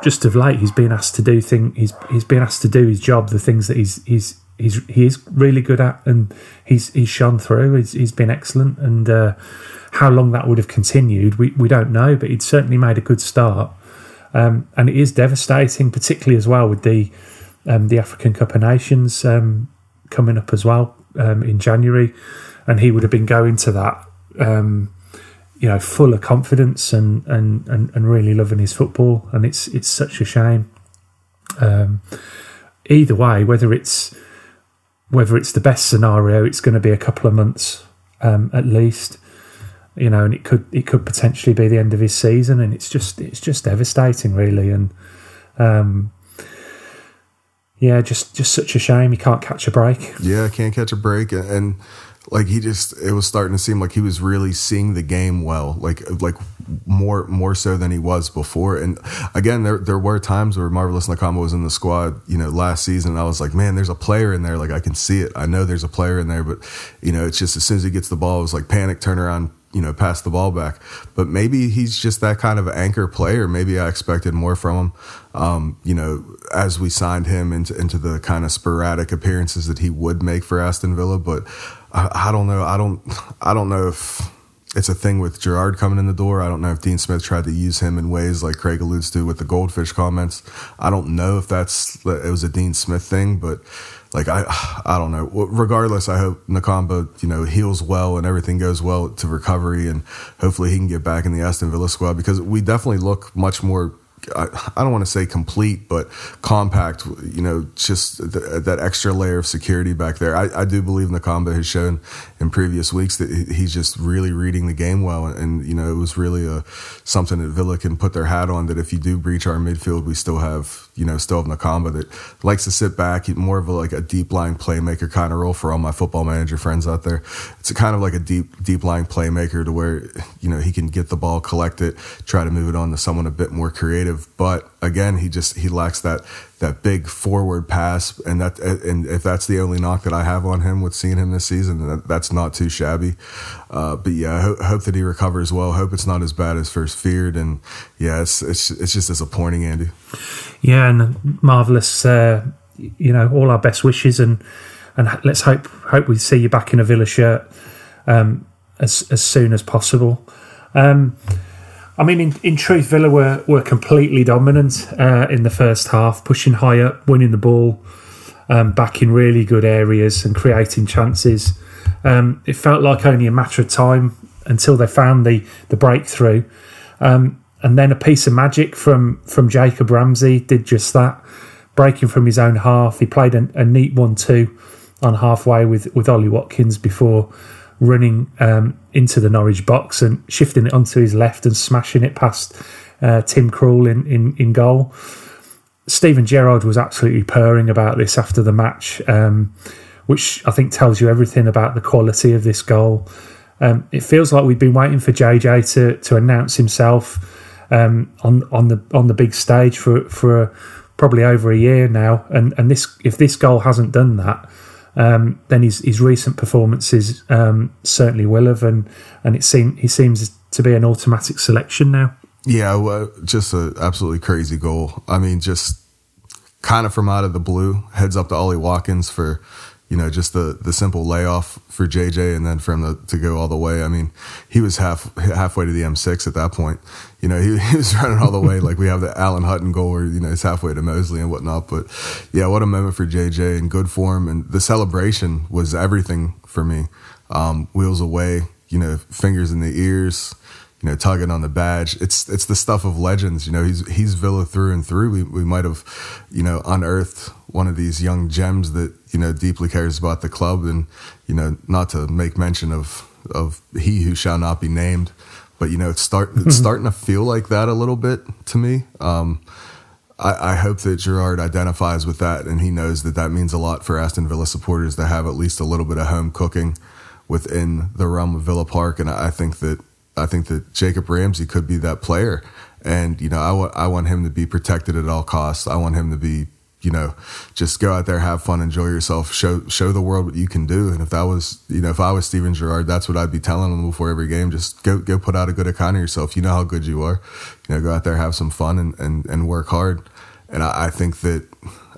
Speaker 6: just of late, he's been asked to do thing. He's he's been asked to do his job, the things that he's he's he's he is really good at, and he's he's shone through. He's he's been excellent, and uh, how long that would have continued, we we don't know, but he'd certainly made a good start. Um, and it is devastating, particularly as well with the um, the African Cup of Nations um, coming up as well um, in January, and he would have been going to that um, you know, full of confidence and, and, and, and really loving his football. And it's it's such a shame. Um, either way, whether it's whether it's the best scenario, it's going to be a couple of months um, at least. You know, and it could it could potentially be the end of his season, and it's just it's just devastating, really. And um, yeah, just just such a shame he can't catch a break.
Speaker 7: Yeah, can't catch a break, and like he just it was starting to seem like he was really seeing the game well like like more more so than he was before. And again there there were times where marvelous nakamba was in the squad you know last season i was like man there's a player in there. Like i can see it. I know there's a player in there. But you know it's just as soon as he gets the ball it was like panic turn around you know pass the ball back. But maybe he's just that kind of anchor player. Maybe i expected more from him um, you know as we signed him into into the kind of sporadic appearances that he would make for aston villa. But I, I don't know. I don't. I don't know if it's a thing with Gerrard coming in the door. I don't know if Dean Smith tried to use him in ways like Craig alludes to with the goldfish comments. I don't know if that's it was a Dean Smith thing, but like I I don't know. Regardless, I hope Nakamba you know heals well and everything goes well to recovery, and hopefully he can get back in the Aston Villa squad because we definitely look much more I, I don't want to say complete, but compact. You know, just the, that extra layer of security back there. I, I do believe Nakamba has shown in previous weeks that he's just really reading the game well, and you know, it was really a something that Villa can put their hat on. That if you do breach our midfield, we still have you know still have Nakamba that likes to sit back, more of a, like a deep lying playmaker kind of role for all my football manager friends out there. It's a kind of like a deep deep lying playmaker to where you know he can get the ball, collect it, try to move it on to someone a bit more creative. But again, he just he lacks that that big forward pass, and that and if that's the only knock that I have on him with seeing him this season, that, that's not too shabby. Uh, but yeah, I ho- hope that he recovers well. Hope it's not as bad as first feared, and yeah, it's it's it's just disappointing, Andy.
Speaker 6: Yeah, and marvelous. Uh, you know, all our best wishes, and and let's hope hope we see you back in a Villa shirt um, as as soon as possible. Um, I mean, in, in truth, Villa were, were completely dominant uh, in the first half, pushing high up, winning the ball, um, back in really good areas and creating chances. Um, it felt like only a matter of time until they found the the breakthrough, um, and then a piece of magic from from Jacob Ramsey did just that, breaking from his own half. He played a, a neat one-two on halfway with with Ollie Watkins before running um, into the Norwich box and shifting it onto his left and smashing it past uh, Tim Krul in, in, in goal. Steven Gerrard was absolutely purring about this after the match, um, which I think tells you everything about the quality of this goal. Um, it feels like we've been waiting for JJ to to announce himself um, on on the on the big stage for for probably over a year now, and and this if this goal hasn't done that, um, then his, his recent performances um, certainly will have, and and it seem he seems to be an automatic selection now.
Speaker 7: Yeah, well, just an absolutely crazy goal. I mean, just kind of from out of the blue, heads up to Ollie Watkins for you know just the the simple layoff for JJ, and then for him to, go all the way. I mean, he was half halfway to the M6 at that point. You know, he, he was running all the way. like we have the Alan Hutton goal where you know he's halfway to Moseley and whatnot. But yeah, what a moment for JJ in good form, and the celebration was everything for me. Um, wheels away, you know, fingers in the ears you know, tugging on the badge. It's it's the stuff of legends. You know, he's he's Villa through and through. We we might have, you know, unearthed one of these young gems that you know deeply cares about the club, and you know, not to make mention of of he who shall not be named, but you know, it's start it's starting to feel like that a little bit to me. Um, I, I hope that Gerrard identifies with that, and he knows that that means a lot for Aston Villa supporters to have at least a little bit of home cooking within the realm of Villa Park, and I think that I think that Jacob Ramsey could be that player. And, you know, I want, I want him to be protected at all costs. I want him to be, you know, just go out there, have fun, enjoy yourself, show, show the world what you can do. And if that was, you know, if I was Steven Gerrard, that's what I'd be telling him before every game. Just go, go put out a good account of yourself. You know how good you are. You know, go out there, have some fun and, and, and work hard. And I, I think that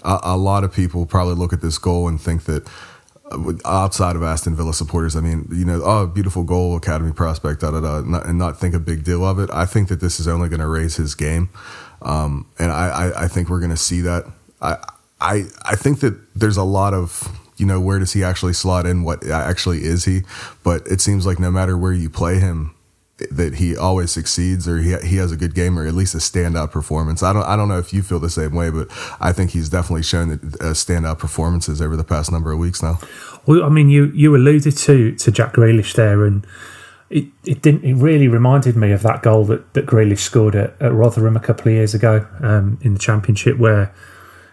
Speaker 7: a, a lot of people probably look at this goal and think that, outside of Aston Villa supporters, I mean, you know, oh, beautiful goal, academy prospect, da da da, and not think a big deal of it. I think that this is only going to raise his game, um, and I, I, I, think we're going to see that. I, I, I think that there's a lot of you know where does he actually slot in? What actually is he? But it seems like no matter where you play him, that he always succeeds or he he has a good game or at least a standout performance. I don't I don't know if you feel the same way, but I think he's definitely shown that uh, standout performances over the past number of weeks now.
Speaker 6: Well, I mean, you you alluded to to Jack Grealish there, and it, it didn't it really reminded me of that goal that that Grealish scored at, at Rotherham a couple of years ago um, in the Championship, where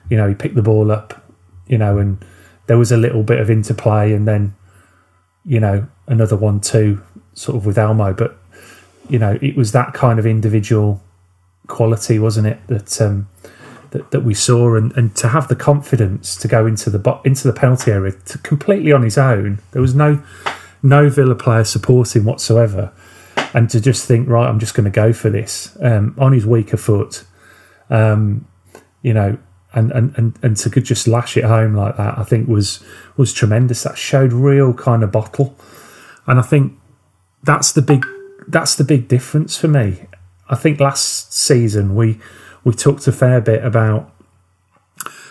Speaker 6: you know he picked the ball up, you know, and there was a little bit of interplay, and then you know another one two sort of with Elmo, but you know, it was that kind of individual quality, wasn't it? That um, that, that we saw, and, and to have the confidence to go into the into the penalty area completely on his own. There was no no Villa player supporting whatsoever, and to just think, right, I'm just going to go for this um, on his weaker foot, um, you know, and, and and and to just lash it home like that, I think was was tremendous. That showed real kind of bottle, and I think that's the big that's the big difference for me. I think last season we we talked a fair bit about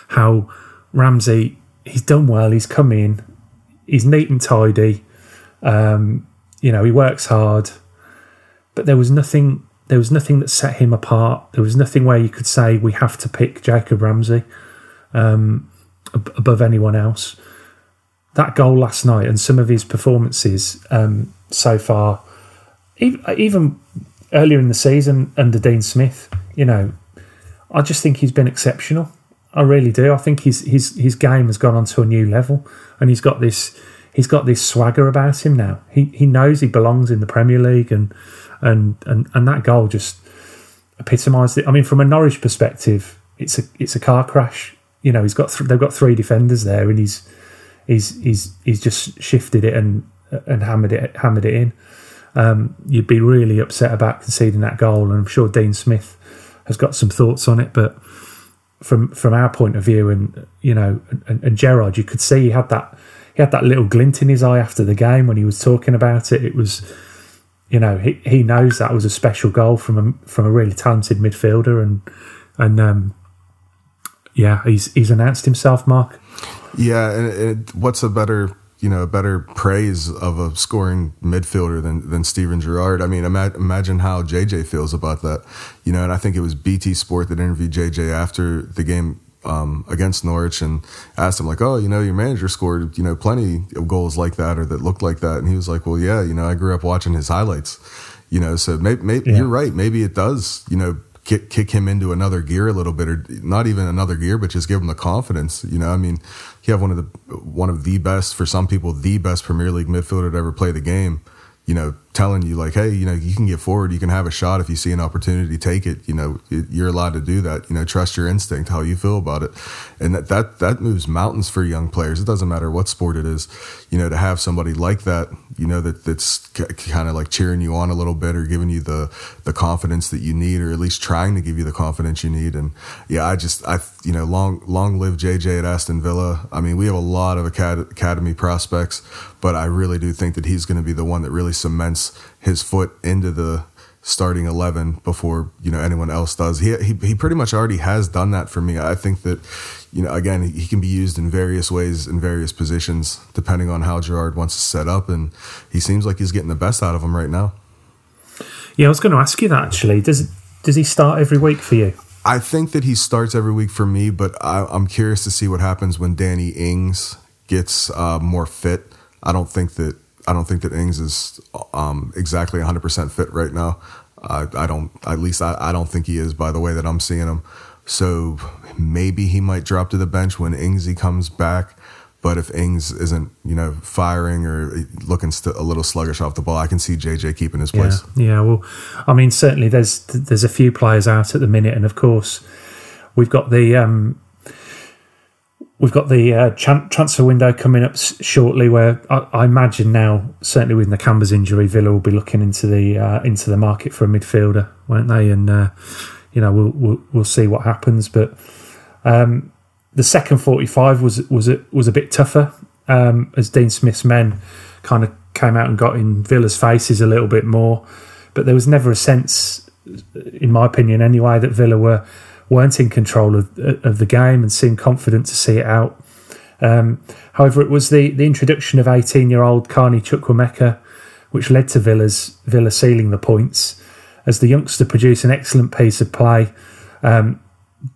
Speaker 6: how Ramsey he's done well. He's come in, he's neat and tidy. Um, you know, he works hard, but there was nothing there was nothing that set him apart. There was nothing where you could say we have to pick Jacob Ramsey um, ab- above anyone else. That goal last night and some of his performances um, so far, even, earlier in the season under Dean Smith, you know, I just think he's been exceptional. I really do. I think his his his game has gone on to a new level, and he's got this he's got this swagger about him now. He he knows he belongs in the Premier League, and and and, and that goal just epitomised it. I mean, from a Norwich perspective, it's a it's a car crash. You know, he's got th- they've got three defenders there, and he's he's he's he's just shifted it and and hammered it hammered it in. Um, you'd be really upset about conceding that goal, and I'm sure Dean Smith has got some thoughts on it. But from from our point of view, and you know, and, and Gerrard, you could see he had that he had that little glint in his eye after the game when he was talking about it. It was, you know, he, he knows that was a special goal from a from a really talented midfielder, and and um, yeah, he's he's announced himself, Mark.
Speaker 7: Yeah, and what's a better you know a better praise of a scoring midfielder than than Steven Gerrard? I mean, ima- imagine how JJ feels about that. You know, and I think it was BT Sport that interviewed JJ after the game um, against Norwich and asked him like, "Oh, you know, your manager scored you know plenty of goals like that or that looked like that," and he was like, "Well, yeah, you know, I grew up watching his highlights." You know, so maybe, maybe
Speaker 6: Yeah.
Speaker 7: you're right. Maybe it does. You know, kick, kick him into another gear a little bit, or not even another gear, but just give him the confidence. You know, I mean, you have one of the one of the best, for some people, the best Premier League midfielder to ever play the game. You know, telling you like, hey, you know, you can get forward, you can have a shot if you see an opportunity, take it. You know, you're allowed to do that. You know, trust your instinct, how you feel about it, and that that that moves mountains for young players. It doesn't matter what sport it is. You know, to have somebody like that, you know, that that's kind of like cheering you on a little bit or giving you the the confidence that you need, or at least trying to give you the confidence you need. And yeah, I just I you know, long long live JJ at Aston Villa. I mean, we have a lot of acad- academy prospects, but I really do think that he's going to be the one that really cements his foot into the starting 11 before you know anyone else does he, he he pretty much already has done that for me i think that you know again he can be used in various ways in various positions depending on how Gerrard wants to set up and he seems like he's getting the best out of him right now
Speaker 6: Yeah, I was going to ask you that actually. Does does he start every week for you?
Speaker 7: I think that he starts every week for me, but I, I'm curious to see what happens when Danny Ings gets uh, more fit. I don't think that I don't think that Ings is um, exactly 100 percent fit right now. I, I don't. At least I, I don't think he is by the way that I'm seeing him. So maybe he might drop to the bench when Ingsy comes back. But if Ings isn't, you know, firing or looking st- a little sluggish off the ball, I can see JJ keeping his
Speaker 6: Yeah,
Speaker 7: place.
Speaker 6: yeah. Well, I mean, certainly there's there's a few players out at the minute, and of course, we've got the um, we've got the uh, transfer window coming up shortly. Where I, I imagine now, certainly with Nakamba's injury, Villa will be looking into the uh, into the market for a midfielder, won't they? And uh, you know, we'll, we'll we'll see what happens. But um, the second forty five was was a, was a bit tougher um, as Dean Smith's men kind of came out and got in Villa's faces a little bit more. But there was never a sense, in my opinion anyway, that Villa were weren't in control of of the game and seemed confident to see it out. Um, however, it was the, the introduction of 18 year old Carney Chukwuemeka which led to Villa's Villa sealing the points as the youngster produced an excellent piece of play um,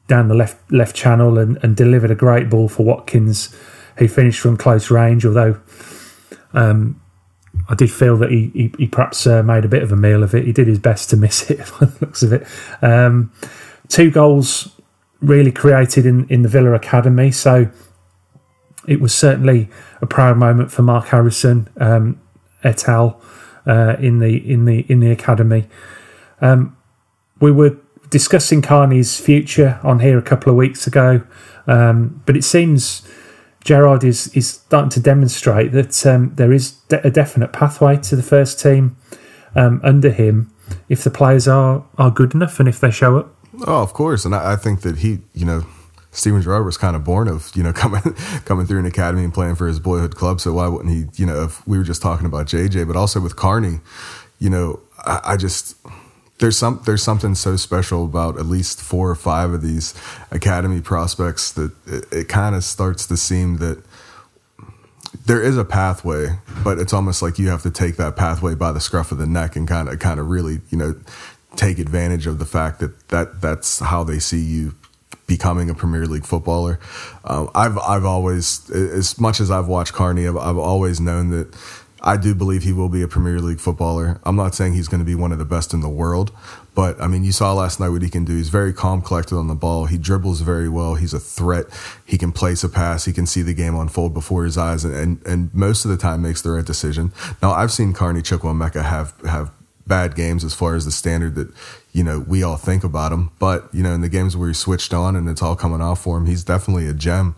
Speaker 6: down the left left channel and, and delivered a great ball for Watkins, who finished from close range. Although um, I did feel that he he, he perhaps uh, made a bit of a meal of it. He did his best to miss it by the looks of it. Um, two goals really created in, in the Villa academy, so it was certainly a proud moment for Mark Harrison um, et al. Uh, in the in the in the academy. Um, we were discussing Carney's future on here a couple of weeks ago, um, but it seems Gerrard is is starting to demonstrate that um, there is de- a definite pathway to the first team um, under him if the players are are good enough and if they show up.
Speaker 7: Oh, of course, and I, I think that he, you know, Steven Gerrard was kind of born of you know coming coming through an academy and playing for his boyhood club. So why wouldn't he? You know, if we were just talking about JJ, but also with Carney, you know, I, I just there's some there's something so special about at least four or five of these academy prospects that it, it kind of starts to seem that there is a pathway, but it's almost like you have to take that pathway by the scruff of the neck and kind of kind of really you know take advantage of the fact that, that that's how they see you becoming a Premier League footballer. Um, I've I've always, as much as I've watched Carney, I've, I've always known that I do believe he will be a Premier League footballer. I'm not saying he's going to be one of the best in the world, but I mean, you saw last night what he can do. He's very calm, collected on the ball. He dribbles very well. He's a threat. He can place a pass. He can see the game unfold before his eyes, and and, and most of the time makes the right decision. Now, I've seen Carney Chukwuemeka have have bad games as far as the standard that you know we all think about him. But you know, in the games where he switched on and it's all coming off for him, he's definitely a gem.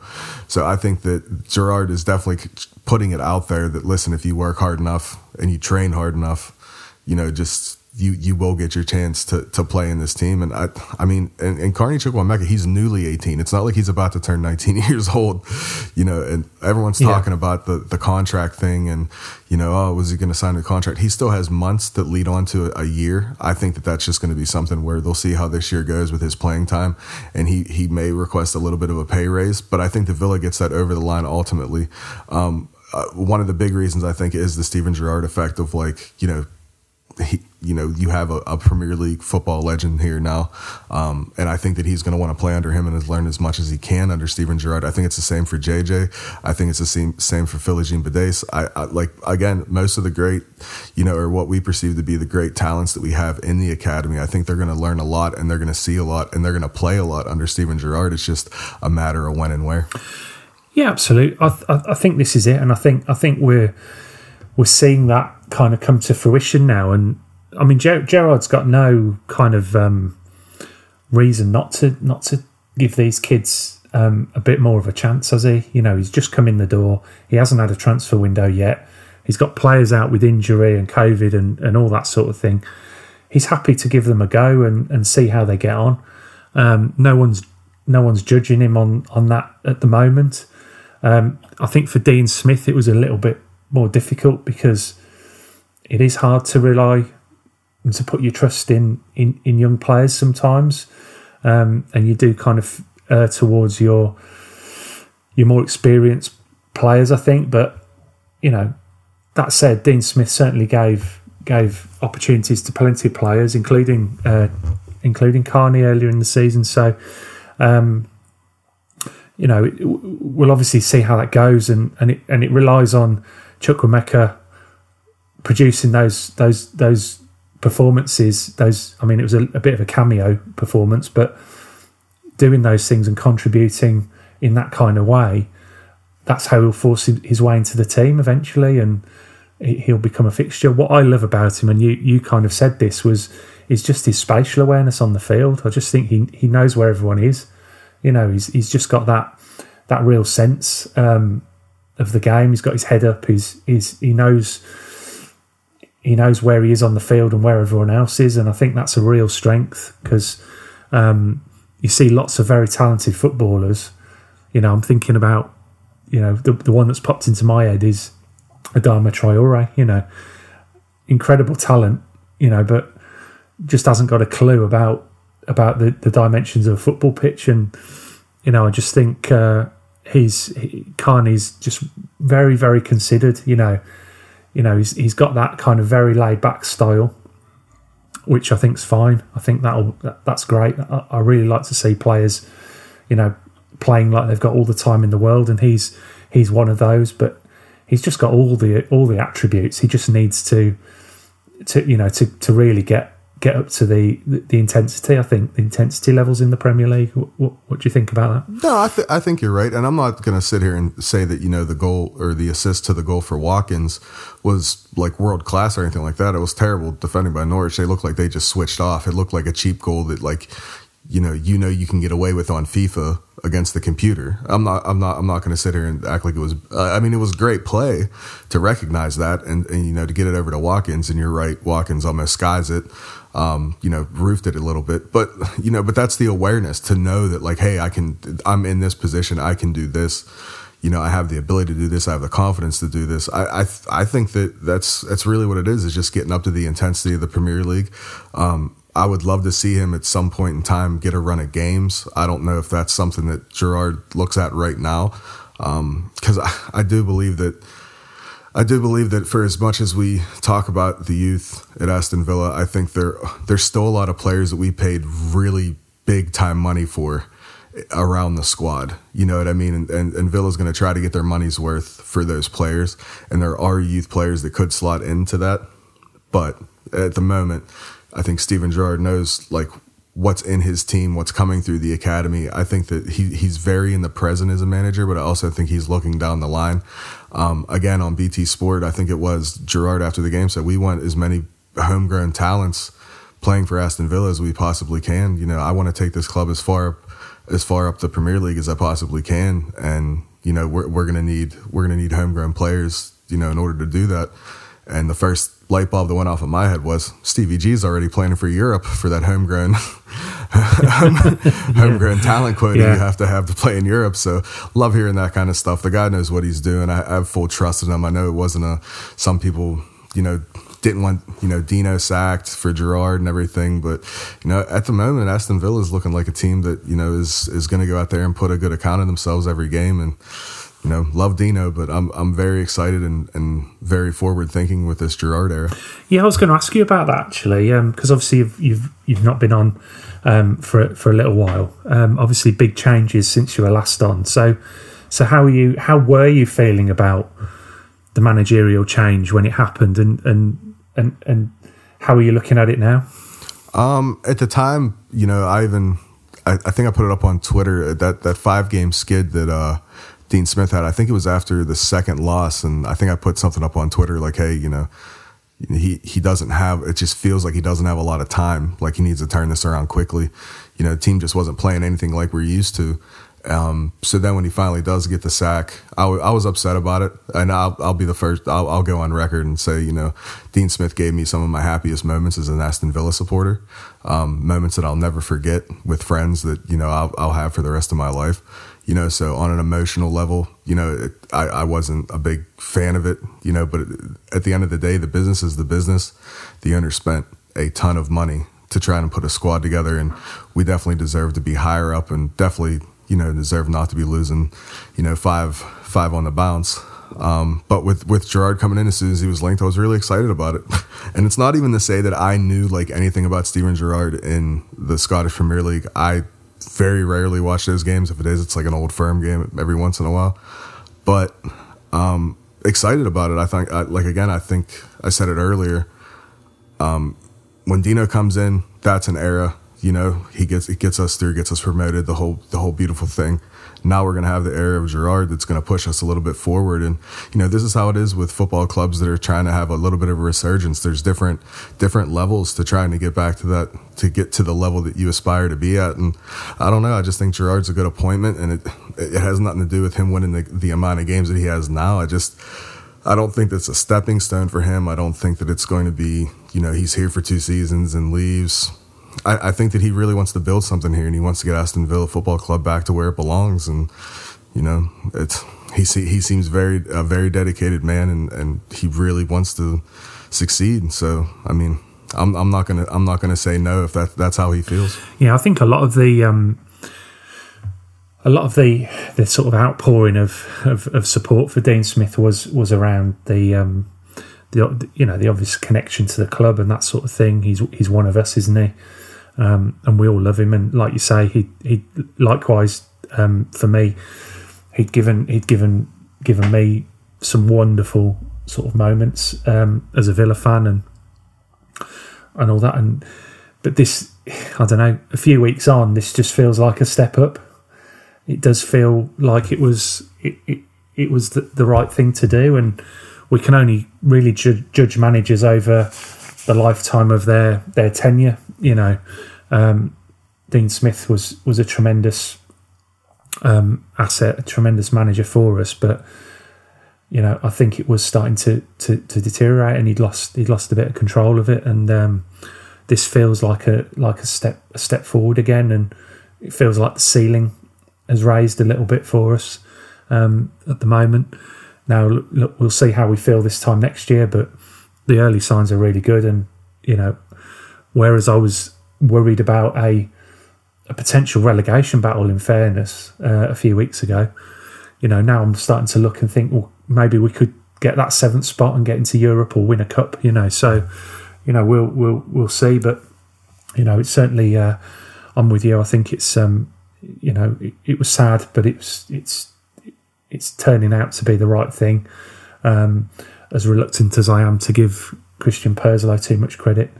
Speaker 7: So I think that Gerrard is definitely putting it out there that listen, if you work hard enough and you train hard enough, you know, just you you will get your chance to to play in this team. And I I mean, and, and Carney Chukwuemeka, he's newly 18. It's not like he's about to turn 19 years old, you know. And everyone's
Speaker 6: Yeah.
Speaker 7: talking about the the contract thing, and you know, oh, was he going to sign a contract? He still has months that lead on to a, a year. I think that that's just going to be something where they'll see how this year goes with his playing time, and he he may request a little bit of a pay raise. But I think the Villa gets that over the line ultimately. Um, uh, one of the big reasons I think is the Steven Gerrard effect of like you know he, you know, you have a, a Premier League football legend here now, um, and I think that he's going to want to play under him and has learned as much as he can under Steven Gerrard. I think it's the same for JJ. I think it's the same same for Philogene-Bidace. I, I like again most of the great, you know, or what we perceive to be the great talents that we have in the academy. I think they're going to learn a lot and they're going to see a lot and they're going to play a lot under Steven Gerrard. It's just a matter of when and where.
Speaker 6: Yeah, absolutely. I, th- I think this is it, and I think I think we're we're seeing that kind of come to fruition now. And I mean, Ger- Gerrard's got no kind of um, reason not to not to give these kids um, a bit more of a chance, has he? You know, he's just come in the door. He hasn't had a transfer window yet. He's got players out with injury and COVID and, and all that sort of thing. He's happy to give them a go and, and see how they get on. Um, no one's no one's judging him on on that at the moment. Um, I think for Dean Smith, it was a little bit more difficult because it is hard to rely and to put your trust in in, in young players sometimes, um, and you do kind of uh, towards your your more experienced players, I think. But you know, that said, Dean Smith certainly gave gave opportunities to plenty of players, including uh, including Carney earlier in the season. So. Um, you know, we'll obviously see how that goes, and, and it and it relies on Chukwuemeka producing those those those performances. Those, I mean, it was a, a bit of a cameo performance, but doing those things and contributing in that kind of way, that's how he'll force his- way into the team eventually, and he- he'll become a fixture. What I love about him, and you you kind of said this, was is just his spatial awareness on the field. I just think he he knows where everyone is. You know, he's he's just got that that real sense um, of the game. He's got his head up. He's he's he knows he knows where he is on the field and where everyone else is, and I think that's a real strength because um, you see lots of very talented footballers. You know, I'm thinking about you know the the one that's popped into my head is Adama Traore. You know, incredible talent. You know, but just hasn't got a clue about about the, the dimensions of a football pitch and you know I just think uh, he's he, Carney's just very very considered you know you know he's he's got that kind of very laid back style which I think's fine. I think that'll that, that's great. I, I really like to see players you know playing like they've got all the time in the world and he's he's one of those but he's just got all the all the attributes. He just needs to to you know to to really get get up to the the intensity. I think the intensity levels in the Premier League. What, what, do you think about that?
Speaker 7: No, I, th- I think you're right, and I'm not going to sit here and say that you know the goal or the assist to the goal for Watkins was like world class or anything like that. It was terrible defending by Norwich. They looked like they just switched off. It looked like a cheap goal that like you know you know you can get away with on FIFA against the computer. I'm not I'm not I'm not going to sit here and act like it was. Uh, I mean, it was great play to recognize that and, and you know to get it over to Watkins. And you're right, Watkins almost skies it. Um, you know, roofed it a little bit, but you know, but that's the awareness to know that like, hey, I can, I'm in this position, I can do this. You know, I have the ability to do this. I have the confidence to do this. I, I, I think that that's that's really what it is. Is just getting up to the intensity of the Premier League. Um, I would love to see him at some point in time get a run of games. I don't know if that's something that Gerrard looks at right now, because I, I do believe that I do believe that for as much as we talk about the youth at Aston Villa, I think there there's still a lot of players that we paid really big time money for around the squad. You know what I mean? And, and, and Villa's going to try to get their money's worth for those players. And there are youth players that could slot into that. But at the moment, I think Steven Gerrard knows like what's in his team, what's coming through the academy. I think that he he's very in the present as a manager, but I also think he's looking down the line. Um, again, on BT Sport, I think it was Gerrard after the game said we want as many homegrown talents playing for Aston Villa as we possibly can. You know, I want to take this club as far up as far up the Premier League as I possibly can, and you know we're we're gonna need we're gonna need homegrown players. You know, in order to do that. And the first light bulb that went off in my head was Stevie G's already planning for Europe for that homegrown homegrown talent quota
Speaker 6: Yeah.
Speaker 7: you have to have to play in Europe. So love hearing that kind of stuff. The guy knows what he's doing. I, I have full trust in him. I know it wasn't a some people, you know, didn't want, you know, Dino sacked for Gerrard and everything. But, you know, at the moment Aston Villa is looking like a team that, you know, is is gonna go out there and put a good account of themselves every game and you know, love Dino, but I'm I'm very excited and, and very forward thinking with this Gerrard era.
Speaker 6: Yeah, I was going to ask you about that actually, because obviously you've, you've you've not been on um, for for a little while. Um, obviously, big changes since you were last on. So, so how are you? How were you feeling about the managerial change when it happened, and and and and how are you looking at it now?
Speaker 7: Um, at the time, you know, I even I, I think I put it up on Twitter that that five game skid that uh, Dean Smith had. I think it was after the second loss, and I think I put something up on Twitter like, "Hey, you know, he he doesn't have. It just feels like he doesn't have a lot of time. Like he needs to turn this around quickly. You know, the team just wasn't playing anything like we're used to." Um, so then when he finally does get the sack, I, w- I was upset about it. And I'll, I'll be the first, I'll, I'll go on record and say, you know, Dean Smith gave me some of my happiest moments as an Aston Villa supporter. Um, moments that I'll never forget with friends that, you know, I'll, I'll have for the rest of my life. You know, so on an emotional level, you know, it, I, I wasn't a big fan of it, you know, but at the end of the day, the business is the business. The owner spent a ton of money to try and put a squad together, and we definitely deserve to be higher up and definitely you know deserve not to be losing you know five five on the bounce um, but with with Gerrard coming in as soon as he was linked, I was really excited about it. And it's not even to say that I knew like anything about Steven Gerrard in the Scottish Premier League. I very rarely watch those games. If it is, it's like an old firm game every once in a while. But um, excited about it. I think, I, like again, I think I said it earlier. Um, when Dino comes in, that's an era. You know, he gets it gets us through, gets us promoted. The whole the whole beautiful thing. Now we're going to have the era of Gerrard that's going to push us a little bit forward. And you know, this is how it is with football clubs that are trying to have a little bit of a resurgence. There's different different levels to trying to get back to that to get to the level that you aspire to be at. And I don't know. I just think Gerrard's a good appointment, and it it has nothing to do with him winning the, the amount of games that he has now. I just I don't think that's a stepping stone for him. I don't think that it's going to be, you know, he's here for two seasons and leaves. I, I think that he really wants to build something here and he wants to get Aston Villa Football Club back to where it belongs. And, you know, it's, he, se- he seems very, a very dedicated man and, and he really wants to succeed. So, I mean, I'm, I'm not to, I'm not to say no if that, that's how he feels.
Speaker 6: Yeah, I think a lot of the um, a lot of the the sort of outpouring of, of, of support for Dean Smith was was around the um, the you know the obvious connection to the club and that sort of thing. He's he's one of us, isn't he? Um, and we all love him. And like you say, he he likewise um, for me, he'd given he'd given given me some wonderful sort of moments um, as a Villa fan and and all that. And but this, I don't know, a few weeks on, this just feels like a step up. It does feel like it was it it, it was the, the right thing to do, and we can only really ju- judge managers over the lifetime of their their tenure. You know, um, Dean Smith was was a tremendous um, asset, a tremendous manager for us, but you know, I think it was starting to, to, to deteriorate, and he'd lost he'd lost a bit of control of it, and um, this feels like a like a step a step forward again, and it feels like the ceiling has raised a little bit for us um, at the moment. Now, look, look, we'll see how we feel this time next year, but the early signs are really good, and you know, whereas I was worried about a a potential relegation battle, in fairness, uh, a few weeks ago, you know, now I'm starting to look and think, well, maybe we could get that seventh spot and get into Europe or win a cup. You know, so you know we'll we'll we'll see. But you know, it's certainly uh, I'm with you. I think it's um, you know it, it was sad, but it's it's it's turning out to be the right thing. Um, as reluctant as I am to give Christian Purslow too much credit,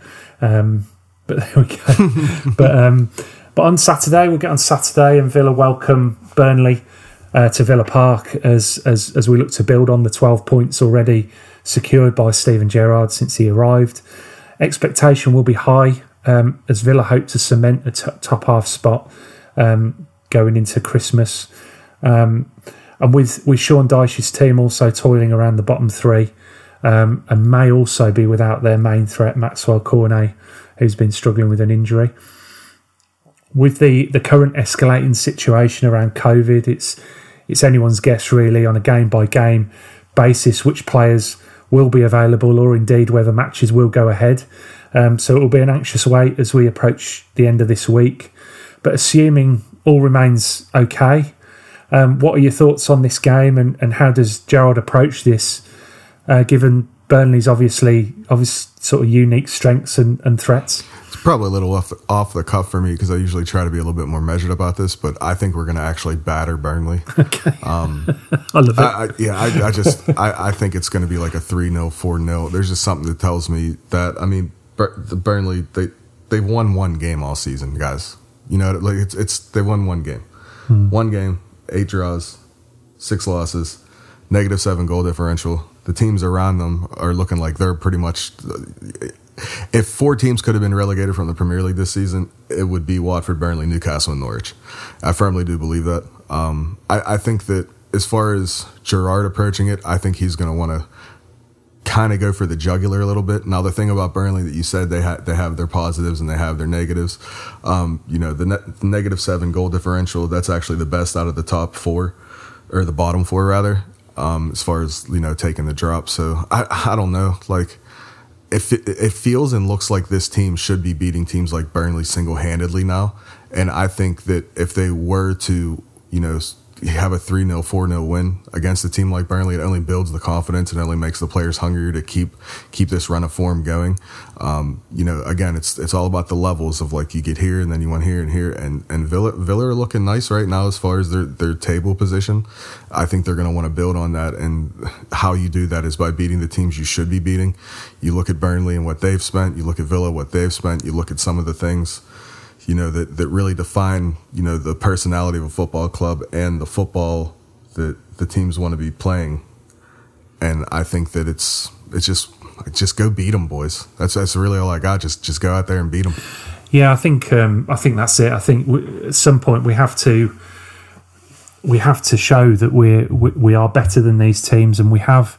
Speaker 6: um, but there we go. but um, but on Saturday we'll get on Saturday and Villa welcome Burnley uh, to Villa Park as as as we look to build on the twelve points already secured by Steven Gerrard since he arrived. Expectation will be high um, as Villa hope to cement a t- top half spot um, going into Christmas. Um, and with, with Sean Dyche's team also toiling around the bottom three, um, and may also be without their main threat, Maxwell Cornet, who's been struggling with an injury. With the, the current escalating situation around COVID, it's it's anyone's guess really on a game by game basis which players will be available or indeed whether matches will go ahead. Um, so it will be an anxious wait as we approach the end of this week. But assuming all remains okay, um, what are your thoughts on this game and, and how does Gerrard approach this, uh, given Burnley's obviously obvious sort of unique strengths and, and threats?
Speaker 7: It's probably a little off off the cuff for me because I usually try to be a little bit more measured about this, but I think we're going to actually batter Burnley.
Speaker 6: Okay.
Speaker 7: Um,
Speaker 6: I love it.
Speaker 7: I, I, yeah, I, I just I, I think it's going to be like a 3 0, 4 0. There's just something that tells me that, I mean, Bur- the Burnley, they, they've won one game all season, guys. You know, like it's, it's they won one game. One game, eight draws, six losses, negative seven goal differential. The teams around them are looking like they're pretty much. If four teams could have been relegated from the Premier League this season, it would be Watford, Burnley, Newcastle, and Norwich. I firmly do believe that. Um, I, I think that as far as Gerrard approaching it, I think he's going to want to kind of go for the jugular a little bit. Now, the thing about Burnley that you said they ha- they have their positives and they have their negatives. Um, you know, the, ne- the negative seven goal differential that's actually the best out of the top four, or the bottom four rather, um, as far as you know taking the drop. So I I don't know like. It, it feels and looks like this team should be beating teams like Burnley single handedly now. And I think that if they were to, you know, have a 3 0, 4 0 win against a team like Burnley, it only builds the confidence and only makes the players hungrier to keep keep this run of form going. Um, you know, again, it's it's all about the levels of like you get here and then you want here and here. And and Villa, Villa are looking nice right now as far as their, their table position. I think they're going to want to build on that. And how you do that is by beating the teams you should be beating. You look at Burnley and what they've spent, you look at Villa, what they've spent, you look at some of the things you know that that really define you know the personality of a football club and the football that the teams want to be playing and i think that it's it's just just go beat them boys that's that's really all i got just just go out there and beat them
Speaker 6: Yeah, I think um, I think that's it. I think we, at some point we have to we have to show that we're we, we are better than these teams, and we have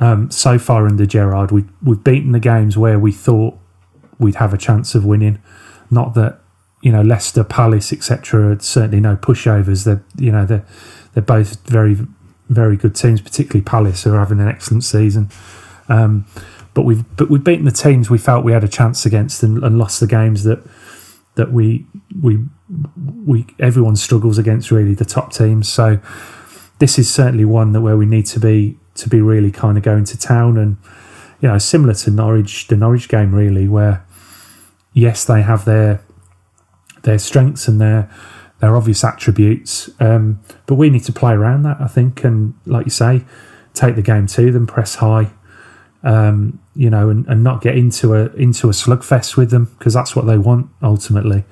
Speaker 6: um, so far under Gerrard. We we've beaten the games where we thought we'd have a chance of winning. Not that you know Leicester, Palace, etc. Certainly no pushovers. They're you know they're they're both very very good teams, particularly Palace, who are having an excellent season. Um, but we've but we've beaten the teams we felt we had a chance against and, and lost the games that that we we we everyone struggles against really the top teams. So this is certainly one that where we need to be to be really kind of going to town and you know similar to Norwich the Norwich game really where yes they have their their strengths and their their obvious attributes um, but we need to play around that I think and like you say take the game to them press high um, you know, and, and not get into a into a slugfest with them because that's what they want ultimately.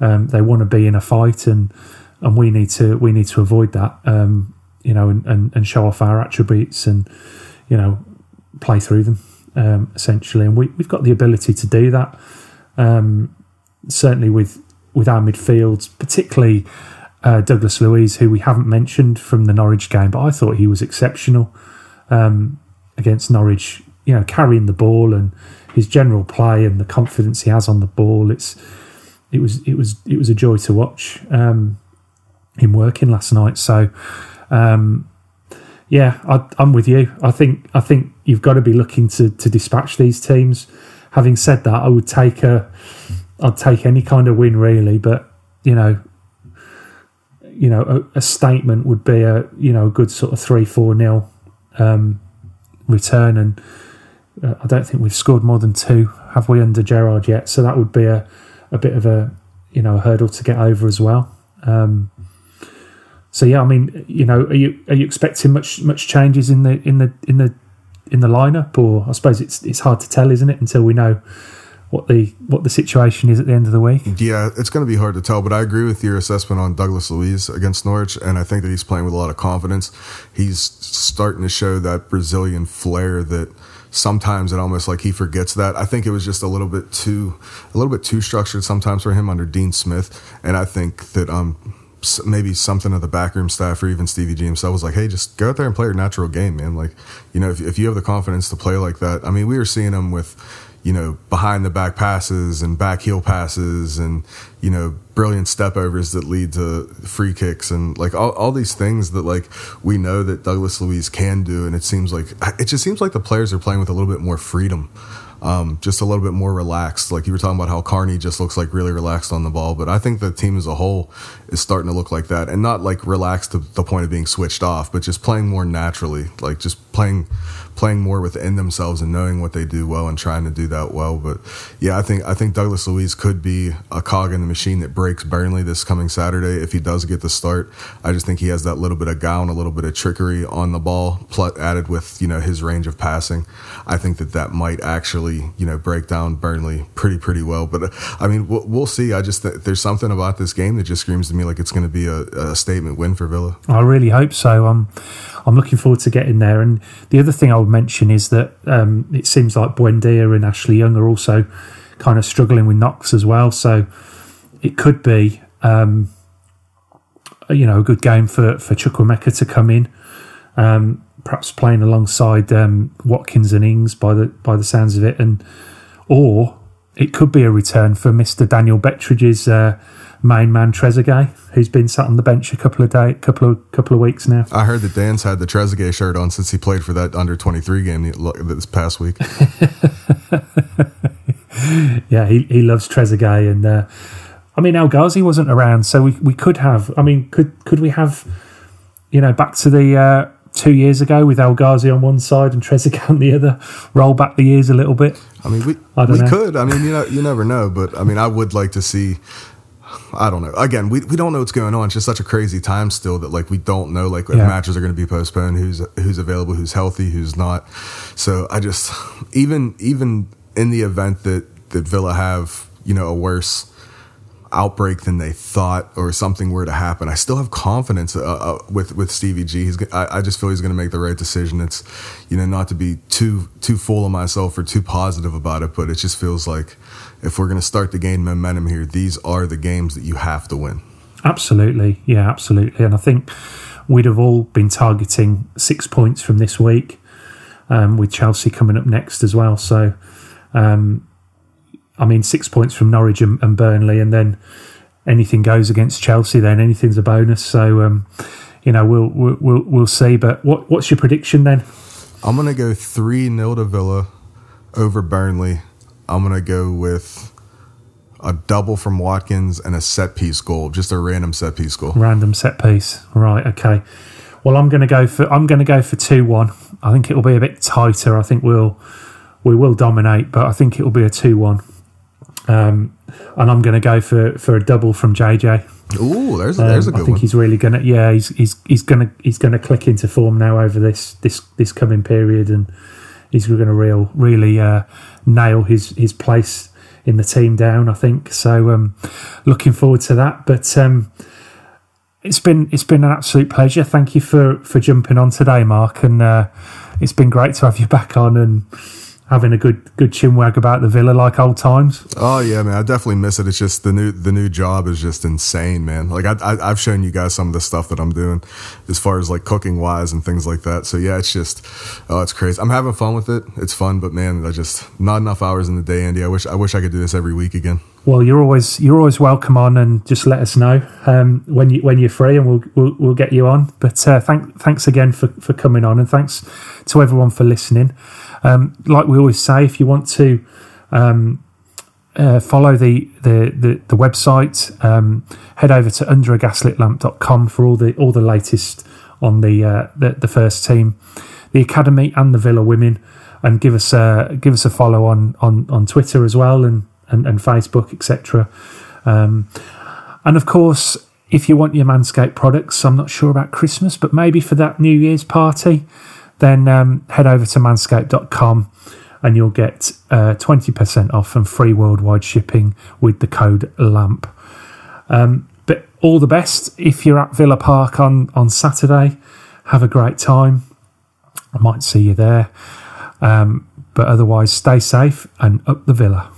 Speaker 6: Um, they want to be in a fight, and and we need to we need to avoid that. Um, you know, and, and, and show off our attributes and you know play through them um, essentially, and we, we've got the ability to do that. Um, certainly with with our midfield, particularly uh, Douglas Luiz, who we haven't mentioned from the Norwich game, but I thought he was exceptional um, against Norwich. You know, carrying the ball and his general play and the confidence he has on the ball. It's it was it was it was a joy to watch um, him working last night. So. Um, yeah, I, I'm with you. I think I think you've got to be looking to, to dispatch these teams. Having said that, I would take a I'd take any kind of win really, but you know, you know, a, a statement would be a you know a good sort of three four nil. Um, return, and uh, I don't think we've scored more than two, have we, under Gerrard yet? So that would be a, a bit of a you know a hurdle to get over as well. Um, so yeah, I mean, you know, are you are you expecting much much changes in the in the in the in the lineup, or I suppose it's it's hard to tell, isn't it, until we know what the what the situation is at the end of the week.
Speaker 7: Yeah, it's going to be hard to tell, but I agree with your assessment on Douglas Luiz against Norwich, and I think that he's playing with a lot of confidence. He's starting to show that Brazilian flair that sometimes it almost like he forgets that. I think it was just a little bit too a little bit too structured sometimes for him under Dean Smith, and I think that um maybe something of the backroom staff or even Stevie G himself was like, hey, just go out there and play your natural game, man. Like, you know, if, if you have the confidence to play like that, I mean, we were seeing him with you know, behind the back passes and back heel passes and, you know, brilliant step overs that lead to free kicks and like all, all these things that like we know that Douglas Luiz can do. And it seems like, it just seems like the players are playing with a little bit more freedom. Um, just a little bit more relaxed. Like you were talking about how Carney just looks like really relaxed on the ball, but I think the team as a whole is starting to look like that, and not like relaxed to the point of being switched off, but just playing more naturally, like just playing playing more within themselves and knowing what they do well and trying to do that well. But yeah, I think I think Douglas Luiz could be a cog in the machine that breaks Burnley this coming Saturday if he does get the start. I just think he has that little bit of gown, a little bit of trickery on the ball, added with you know his range of passing. I think that that might actually you know break down Burnley pretty pretty well. But I mean we'll, we'll see. I just th- there's something about this game that just screams to me like it's going to be a, a statement win for Villa.
Speaker 6: I really hope so. Um, I'm looking forward to getting there. And the other thing I would mention is that um, it seems like Buendia and Ashley Young are also kind of struggling with knocks as well. So it could be, um, you know, a good game for for Chukwuemeka to come in, um, perhaps playing alongside um, Watkins and Ings by the by the sounds of it, and or it could be a return for Mister Daniel Bettridge's. Uh, main man Trezeguet, who's been sat on the bench a couple of day, couple of couple of weeks now.
Speaker 7: I heard that Dan's had the Trezeguet shirt on since he played for that under twenty three game this past week.
Speaker 6: yeah, he, he loves Trezeguet, and uh, I mean El Ghazi wasn't around, so we we could have. I mean, could could we have, you know, back to the. Uh, two years ago with El Ghazi on one side and Trezeguet on the other, roll back the years a little bit.
Speaker 7: I mean, we I we know. could. I mean, you know, you never know, but I mean, I would like to see I don't know. Again, we, we don't know what's going on. It's just such a crazy time still that like we don't know like if yeah. matches are going to be postponed, who's who's available, who's healthy, who's not. So I just even even in the event that that Villa have you know a worse outbreak than they thought or something were to happen, I still have confidence uh, uh, with with Stevie G. He's I, I just feel he's going to make the right decision. It's you know not to be too too full of myself or too positive about it, but it just feels like if we're going to start to gain momentum here, these are the games that you have to win.
Speaker 6: Absolutely. Yeah, absolutely. And I think we'd have all been targeting six points from this week, um, with Chelsea coming up next as well. So, um, I mean, six points from Norwich and, and, Burnley, and then anything goes against Chelsea, then anything's a bonus. So, um, you know, we'll, we'll we'll see. But what what's your prediction then?
Speaker 7: I'm going to go three 0 to Villa over Burnley. I'm gonna go with a double from Watkins and a set piece goal, just a random set piece goal.
Speaker 6: Random set piece, right? Okay. Well, I'm gonna go for I'm gonna go for two one. I think it will be a bit tighter. I think we'll we will dominate, but I think it will be a two one. Um, and I'm going to go for, for a double from JJ.
Speaker 7: Ooh, there's a, there's a um, good
Speaker 6: I think
Speaker 7: one.
Speaker 6: he's really going to yeah he's he's he's going to he's going to click into form now over this this this coming period and he's going to real really uh, nail his his place in the team down. I think so. Um, looking forward to that. But um, it's been it's been an absolute pleasure. Thank you for for jumping on today, Mark, and uh, it's been great to have you back on and having a good good chinwag about the villa like old times.
Speaker 7: Oh yeah, man, I definitely miss it. It's just the new the new job is just insane, man. Like I, I have shown you guys some of the stuff that I'm doing as far as like cooking wise and things like that. So yeah, it's just oh, it's crazy. I'm having fun with it. It's fun, but man, I just not enough hours in the day, Andy. I wish I wish I could do this every week again.
Speaker 6: Well, you're always you're always welcome on, and just let us know um, when you when you're free, and we'll we'll, we'll get you on. But uh, thank, thanks again for, for coming on, and thanks to everyone for listening. Um, like we always say, if you want to um, uh, follow the, the, the, the website, um, head over to underagaslitlamp.com for all the all the latest on the, uh, the, the first team. the academy and the Villa women, and give us a give us a follow on on, on Twitter as well and and, and Facebook etc. Um, and of course, if you want your Manscaped products, I'm not sure about Christmas, but maybe for that New Year's party, then um, head over to manscaped.com and you'll get uh, 20% off and free worldwide shipping with the code LAMP. Um, but all the best if you're at Villa Park on, on Saturday. Have a great time. I might see you there. Um, but otherwise, stay safe and up the Villa.